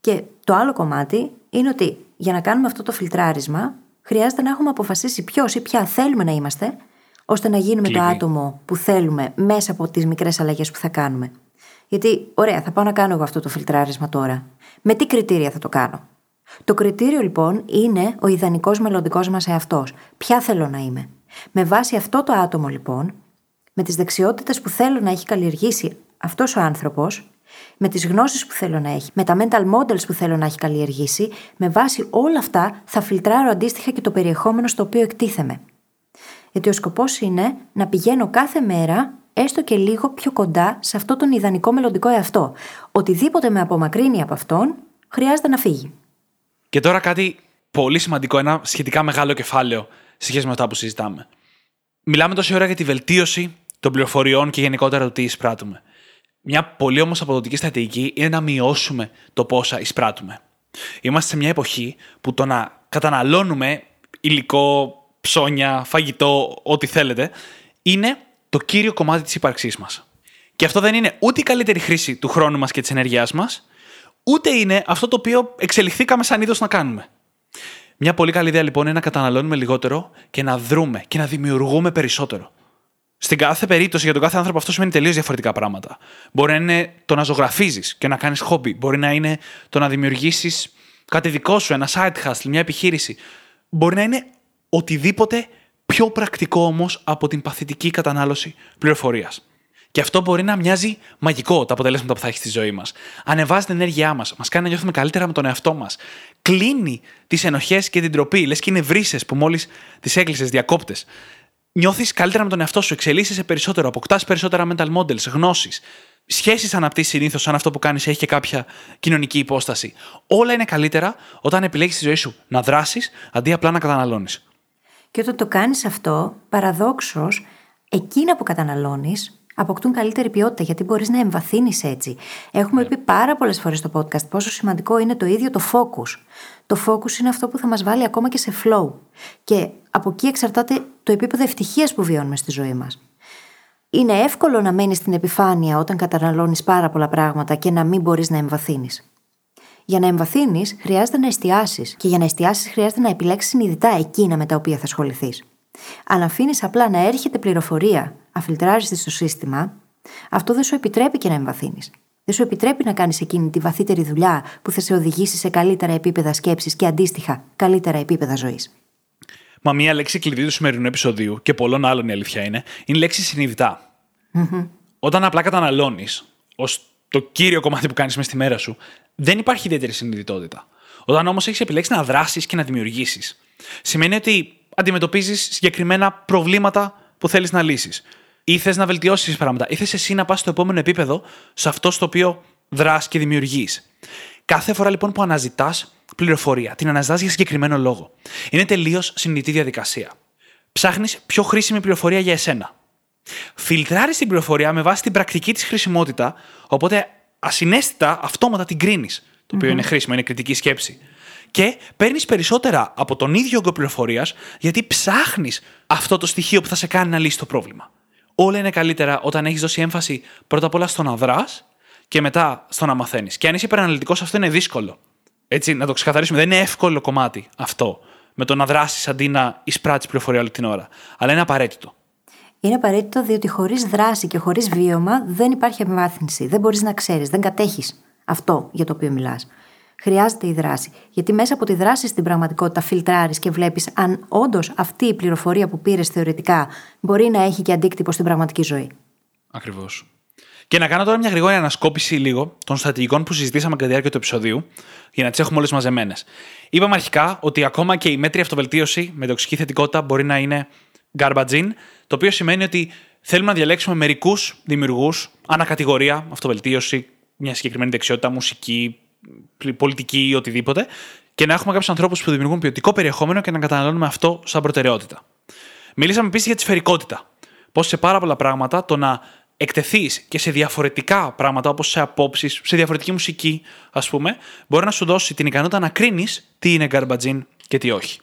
Και το άλλο κομμάτι είναι ότι για να κάνουμε αυτό το φιλτράρισμα, χρειάζεται να έχουμε αποφασίσει ποιος ή ποια θέλουμε να είμαστε, ώστε να γίνουμε το άτομο που θέλουμε μέσα από τις μικρές αλλαγές που θα κάνουμε. Γιατί, ωραία, θα πάω να κάνω εγώ αυτό το φιλτράρισμα τώρα. Με τι κριτήρια θα το κάνω; Το κριτήριο λοιπόν είναι ο ιδανικός μελλοντικός μας εαυτός. Ποια θέλω να είμαι; Με βάση αυτό το άτομο λοιπόν, με τις δεξιότητες που θέλω να έχει καλλιεργήσει αυτός ο άνθρωπος, με τις γνώσεις που θέλω να έχει, με τα mental models που θέλω να έχει καλλιεργήσει, με βάση όλα αυτά θα φιλτράρω αντίστοιχα και το περιεχόμενο στο οποίο εκτίθεμαι. Γιατί ο σκοπός είναι να πηγαίνω κάθε μέρα έστω και λίγο πιο κοντά σε αυτό τον ιδανικό μελλοντικό εαυτό. Οτιδήποτε με απομακρύνει από αυτόν, χρειάζεται να φύγει. Και τώρα κάτι πολύ σημαντικό, ένα σχετικά μεγάλο κεφάλαιο σε σχέση με αυτά που συζητάμε. Μιλάμε τόση ώρα για τη βελτίωση των πληροφοριών και γενικότερα το τι εισπράττουμε. Μια πολύ όμως αποδοτική στρατηγική είναι να μειώσουμε το πόσα εισπράττουμε. Είμαστε σε μια εποχή που το να καταναλώνουμε υλικό, ψώνια, φαγητό, ό,τι θέλετε, είναι το κύριο κομμάτι της ύπαρξής μας. Και αυτό δεν είναι ούτε η καλύτερη χρήση του χρόνου μας και της ενέργειάς μας, ούτε είναι αυτό το οποίο εξελιχθήκαμε σαν είδος να κάνουμε. Μια πολύ καλή ιδέα λοιπόν είναι να καταναλώνουμε λιγότερο και να δρούμε και να δημιουργούμε περισσότερο. Στην κάθε περίπτωση για τον κάθε άνθρωπο αυτό σημαίνει τελείως διαφορετικά πράγματα. Μπορεί να είναι το να ζωγραφίζεις και να κάνεις χόμπι. Μπορεί να είναι το να δημιουργήσεις κάτι δικό σου, ένα side hustle, μια επιχείρηση. Μπορεί να είναι οτιδήποτε πιο πρακτικό όμως από την παθητική κατανάλωση πληροφορίας. Και αυτό μπορεί να μοιάζει μαγικό τα αποτελέσματα που θα έχει στη ζωή μας. Ανεβάζει την ενέργειά μας, μας κάνει να νιώθουμε καλύτερα με τον εαυτό μας. Κλείνει τις ενοχές και την τροπή, λες και είναι βρύσες που μόλις τις έκλεισες διακόπτες. Νιώθεις καλύτερα με τον εαυτό σου, εξελίσσεσαι περισσότερο, αποκτάς περισσότερα mental models, γνώσεις. Σχέσεις αναπτύσσεις συνήθως, αν αυτό που κάνεις έχει και κάποια κοινωνική υπόσταση. Όλα είναι καλύτερα όταν επιλέγεις τη ζωή σου να δράσεις αντί απλά να καταναλώνεις. Και όταν το κάνεις αυτό, παραδόξως, εκείνα που καταναλώνεις αποκτούν καλύτερη ποιότητα, γιατί μπορείς να εμβαθύνεις έτσι. Έχουμε ναι. πει πάρα πολλές φορές στο podcast πόσο σημαντικό είναι το ίδιο το focus. Το focus είναι αυτό που θα μας βάλει ακόμα και σε flow. Και από εκεί εξαρτάται το επίπεδο ευτυχίας που βιώνουμε στη ζωή μας. Είναι εύκολο να μένεις στην επιφάνεια όταν καταναλώνεις πάρα πολλά πράγματα και να μην μπορείς να εμβαθύνεις. Για να εμβαθύνεις, χρειάζεται να εστιάσεις. Και για να εστιάσεις, χρειάζεται να επιλέξεις συνειδητά εκείνα με τα οποία θα ασχοληθείς. Αν αφήνεις απλά να έρχεται πληροφορία αφιλτράρεστη στο σύστημα, αυτό δεν σου επιτρέπει και να εμβαθύνεις. Δεν σου επιτρέπει να κάνεις εκείνη τη βαθύτερη δουλειά που θα σε οδηγήσει σε καλύτερα επίπεδα σκέψης και αντίστοιχα καλύτερα επίπεδα ζωής. Μα μία λέξη κλειδί του σημερινού επεισοδίου και πολλών άλλων η αλήθεια είναι, είναι η λέξη συνειδητά. Mm-hmm. Όταν απλά καταναλώνεις ως το κύριο κομμάτι που κάνεις μες στη μέρα σου, δεν υπάρχει ιδιαίτερη συνειδητότητα. Όταν όμως έχεις επιλέξει να δράσεις και να δημιουργήσεις, σημαίνει ότι αντιμετωπίζεις συγκεκριμένα προβλήματα που θέλεις να λύσεις. Ή θες να βελτιώσεις πράγματα, ή θες εσύ να πας στο επόμενο επίπεδο σε αυτό στο οποίο δράς και δημιουργείς. Κάθε φορά λοιπόν που αναζητάς πληροφορία, την αναζητάς για συγκεκριμένο λόγο. Είναι τελείως συνειδητή διαδικασία. Ψάχνεις πιο χρήσιμη πληροφορία για εσένα. Φιλτράρει την πληροφορία με βάση την πρακτική της χρησιμότητα, οπότε ασυναίσθητα αυτόματα την κρίνεις. Το οποιο είναι χρήσιμο, είναι κριτική σκέψη. Και παίρνεις περισσότερα από τον ίδιο όγκο πληροφορίας, γιατί ψάχνεις αυτό το στοιχείο που θα σε κάνει να λύσεις το πρόβλημα. Όλα είναι καλύτερα όταν έχεις δώσει έμφαση πρώτα απ' όλα στο να δράς και μετά στο να μαθαίνεις. Και αν είσαι υπεραναλυτικός, αυτό είναι δύσκολο. Έτσι, να το ξεκαθαρίσουμε. Δεν είναι εύκολο κομμάτι αυτό με το να δράσεις αντί να εισπράττεις πληροφορία όλη την ώρα. Αλλά είναι απαραίτητο. Είναι απαραίτητο διότι χωρίς δράση και χωρίς βίωμα δεν υπάρχει εμβάθυνση. Δεν μπορείς να ξέρεις, δεν κατέχεις αυτό για το οποίο μιλάς. Χρειάζεται η δράση. Γιατί μέσα από τη δράση στην πραγματικότητα φιλτράρεις και βλέπεις αν όντως αυτή η πληροφορία που πήρες θεωρητικά μπορεί να έχει και αντίκτυπο στην πραγματική ζωή. Ακριβώς. Και να κάνω τώρα μια γρήγορη ανασκόπηση λίγο των στρατηγικών που συζητήσαμε κατά τη διάρκεια του επεισοδίου, για να τις έχουμε όλες μαζεμένες. Είπαμε αρχικά ότι ακόμα και η μέτρη αυτοβελτίωση με τοξική θετικότητα μπορεί να είναι garbage in, το οποίο σημαίνει ότι θέλουμε να διαλέξουμε μερικούς δημιουργούς, ανακατηγορία, αυτοβελτίωση, μια συγκεκριμένη δεξιότητα, μουσική, πολιτική ή οτιδήποτε, και να έχουμε κάποιους ανθρώπους που δημιουργούν ποιοτικό περιεχόμενο και να καταναλώνουμε αυτό σαν προτεραιότητα. Μιλήσαμε επίσης για τη σφαιρικότητα. Πώς σε πάρα πολλά πράγματα το να εκτεθείς και σε διαφορετικά πράγματα, όπως σε απόψεις, σε διαφορετική μουσική, ας πούμε, μπορεί να σου δώσει την ικανότητα να κρίνεις τι είναι garbage και τι όχι.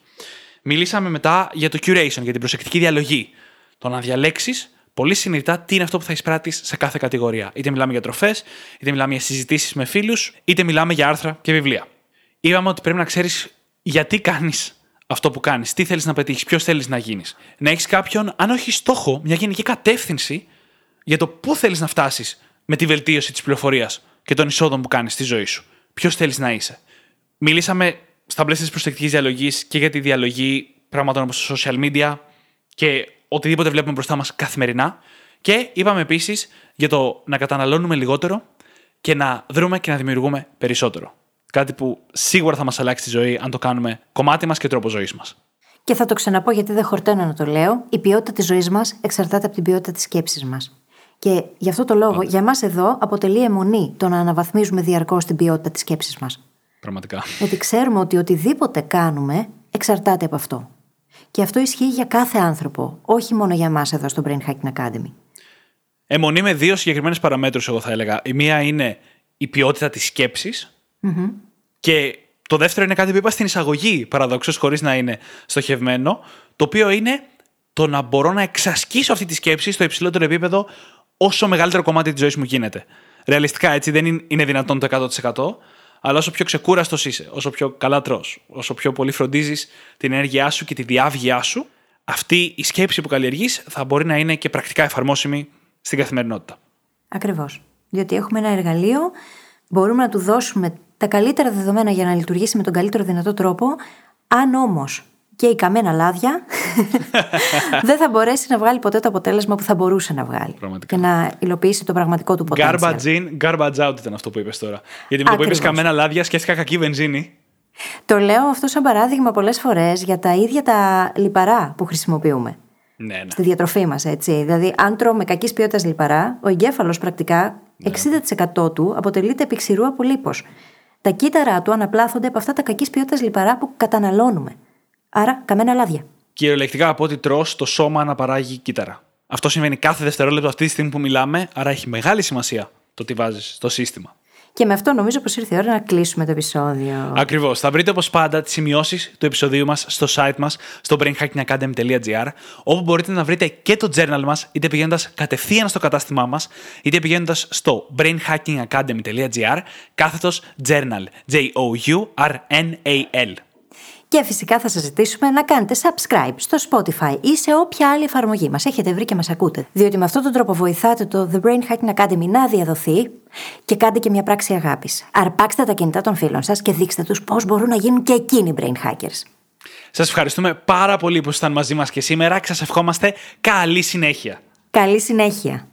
Μιλήσαμε μετά για το curation, για την προσεκτική διαλογή. Το να διαλέξεις πολύ συνειδητά τι είναι αυτό που θα εισπράττεις σε κάθε κατηγορία. Είτε μιλάμε για τροφές, είτε μιλάμε για συζητήσεις με φίλους, είτε μιλάμε για άρθρα και βιβλία. Είπαμε ότι πρέπει να ξέρεις γιατί κάνεις αυτό που κάνεις, τι θέλεις να πετύχεις, ποιος θέλεις να γίνεις. Να έχεις κάποιον, αν όχι στόχο, μια γενική κατεύθυνση για το πού θέλεις να φτάσεις με τη βελτίωση της πληροφορίας και των εισόδων που κάνεις στη ζωή σου. Ποιος θέλεις να είσαι. Μιλήσαμε στα πλαίσια της προσεκτικής διαλογής και για τη διαλογή πραγμάτων όπως τα social media και οτιδήποτε βλέπουμε μπροστά μας καθημερινά. Και είπαμε επίσης για το να καταναλώνουμε λιγότερο και να δρούμε και να δημιουργούμε περισσότερο. Κάτι που σίγουρα θα μας αλλάξει τη ζωή αν το κάνουμε κομμάτι μας και τρόπο ζωής μας. Και θα το ξαναπώ γιατί δεν χορταίνω να το λέω. Η ποιότητα της ζωής μας εξαρτάται από την ποιότητα της σκέψης μας. Και γι' αυτό το λόγο, για εμά εδώ αποτελεί αιμονή το να αναβαθμίζουμε διαρκώς την ποιότητα της σκέψης μας. Πραγματικά. Γιατί ξέρουμε ότι οτιδήποτε κάνουμε εξαρτάται από αυτό. Και αυτό ισχύει για κάθε άνθρωπο, όχι μόνο για εμάς εδώ στο Brain Hacking Academy. Αιμονή με δύο συγκεκριμένες παραμέτρους, εγώ θα έλεγα. Η μία είναι η ποιότητα της σκεψη Και το δεύτερο είναι κάτι που είπα στην εισαγωγή, παραδόξως, χωρίς να είναι στοχευμένο, το οποίο είναι το να μπορώ να εξασκήσω αυτή τη σκέψη στο υψηλότερο επίπεδο όσο μεγαλύτερο κομμάτι της ζωής μου γίνεται. Ρεαλιστικά έτσι δεν είναι δυνατόν το 100%, αλλά όσο πιο ξεκούραστος είσαι, όσο πιο καλά τρώ, όσο πιο πολύ φροντίζεις την ενέργειά σου και τη διάβγειά σου, αυτή η σκέψη που καλλιεργείς θα μπορεί να είναι και πρακτικά εφαρμόσιμη στην καθημερινότητα. Ακριβώς. Διότι έχουμε ένα εργαλείο, μπορούμε να του δώσουμε τα καλύτερα δεδομένα για να λειτουργήσει με τον καλύτερο δυνατό τρόπο. Αν όμως και η καμένα λάδια, δεν θα μπορέσει να βγάλει ποτέ το αποτέλεσμα που θα μπορούσε να βγάλει. Πραγματικά. Και να υλοποιήσει το πραγματικό του potential. Garbage in, garbage out ήταν αυτό που είπες τώρα. Γιατί με το που είπες καμένα λάδια, σκέφτηκα κακή βενζίνη. Το λέω αυτό σαν παράδειγμα πολλές φορές για τα ίδια τα λιπαρά που χρησιμοποιούμε. Ναι, ναι. Στη διατροφή μας, έτσι. Δηλαδή, αν τρώμε κακής ποιότητας λιπαρά, ο εγκέφαλος πρακτικά ναι. 60% του αποτελείται επί ξηρού από λίπος. Τα κύτταρά του αναπλάθονται από αυτά τα κακής ποιότητας λιπαρά που καταναλώνουμε. Άρα, καμένα λάδια. Κυριολεκτικά από ό,τι τρώ, το σώμα να παράγει κύτταρα. Αυτό συμβαίνει κάθε δευτερόλεπτο αυτή τη στιγμή που μιλάμε, άρα έχει μεγάλη σημασία το τι βάζεις στο σύστημα. Και με αυτό νομίζω πως ήρθε η ώρα να κλείσουμε το επεισόδιο. Ακριβώς. Θα βρείτε όπως πάντα τις σημειώσεις του επεισοδίου μας στο site μας, στο brainhackingacademy.gr, όπου μπορείτε να βρείτε και το journal μας, είτε πηγαίνοντας κατευθείαν στο κατάστημά μας, είτε πηγαίνοντας στο brainhackingacademy.gr, κάθετος journal. J-O-U-R-N-A-L. Και φυσικά θα σας ζητήσουμε να κάνετε subscribe στο Spotify ή σε όποια άλλη εφαρμογή μας έχετε βρει και μας ακούτε. Διότι με αυτόν τον τρόπο βοηθάτε το The Brain Hacking Academy να διαδοθεί και κάντε και μια πράξη αγάπης. Αρπάξτε τα κινητά των φίλων σας και δείξτε τους πώς μπορούν να γίνουν και εκείνοι brain hackers. Σας ευχαριστούμε πάρα πολύ που ήσασταν μαζί μας και σήμερα και σας ευχόμαστε καλή συνέχεια. Καλή συνέχεια.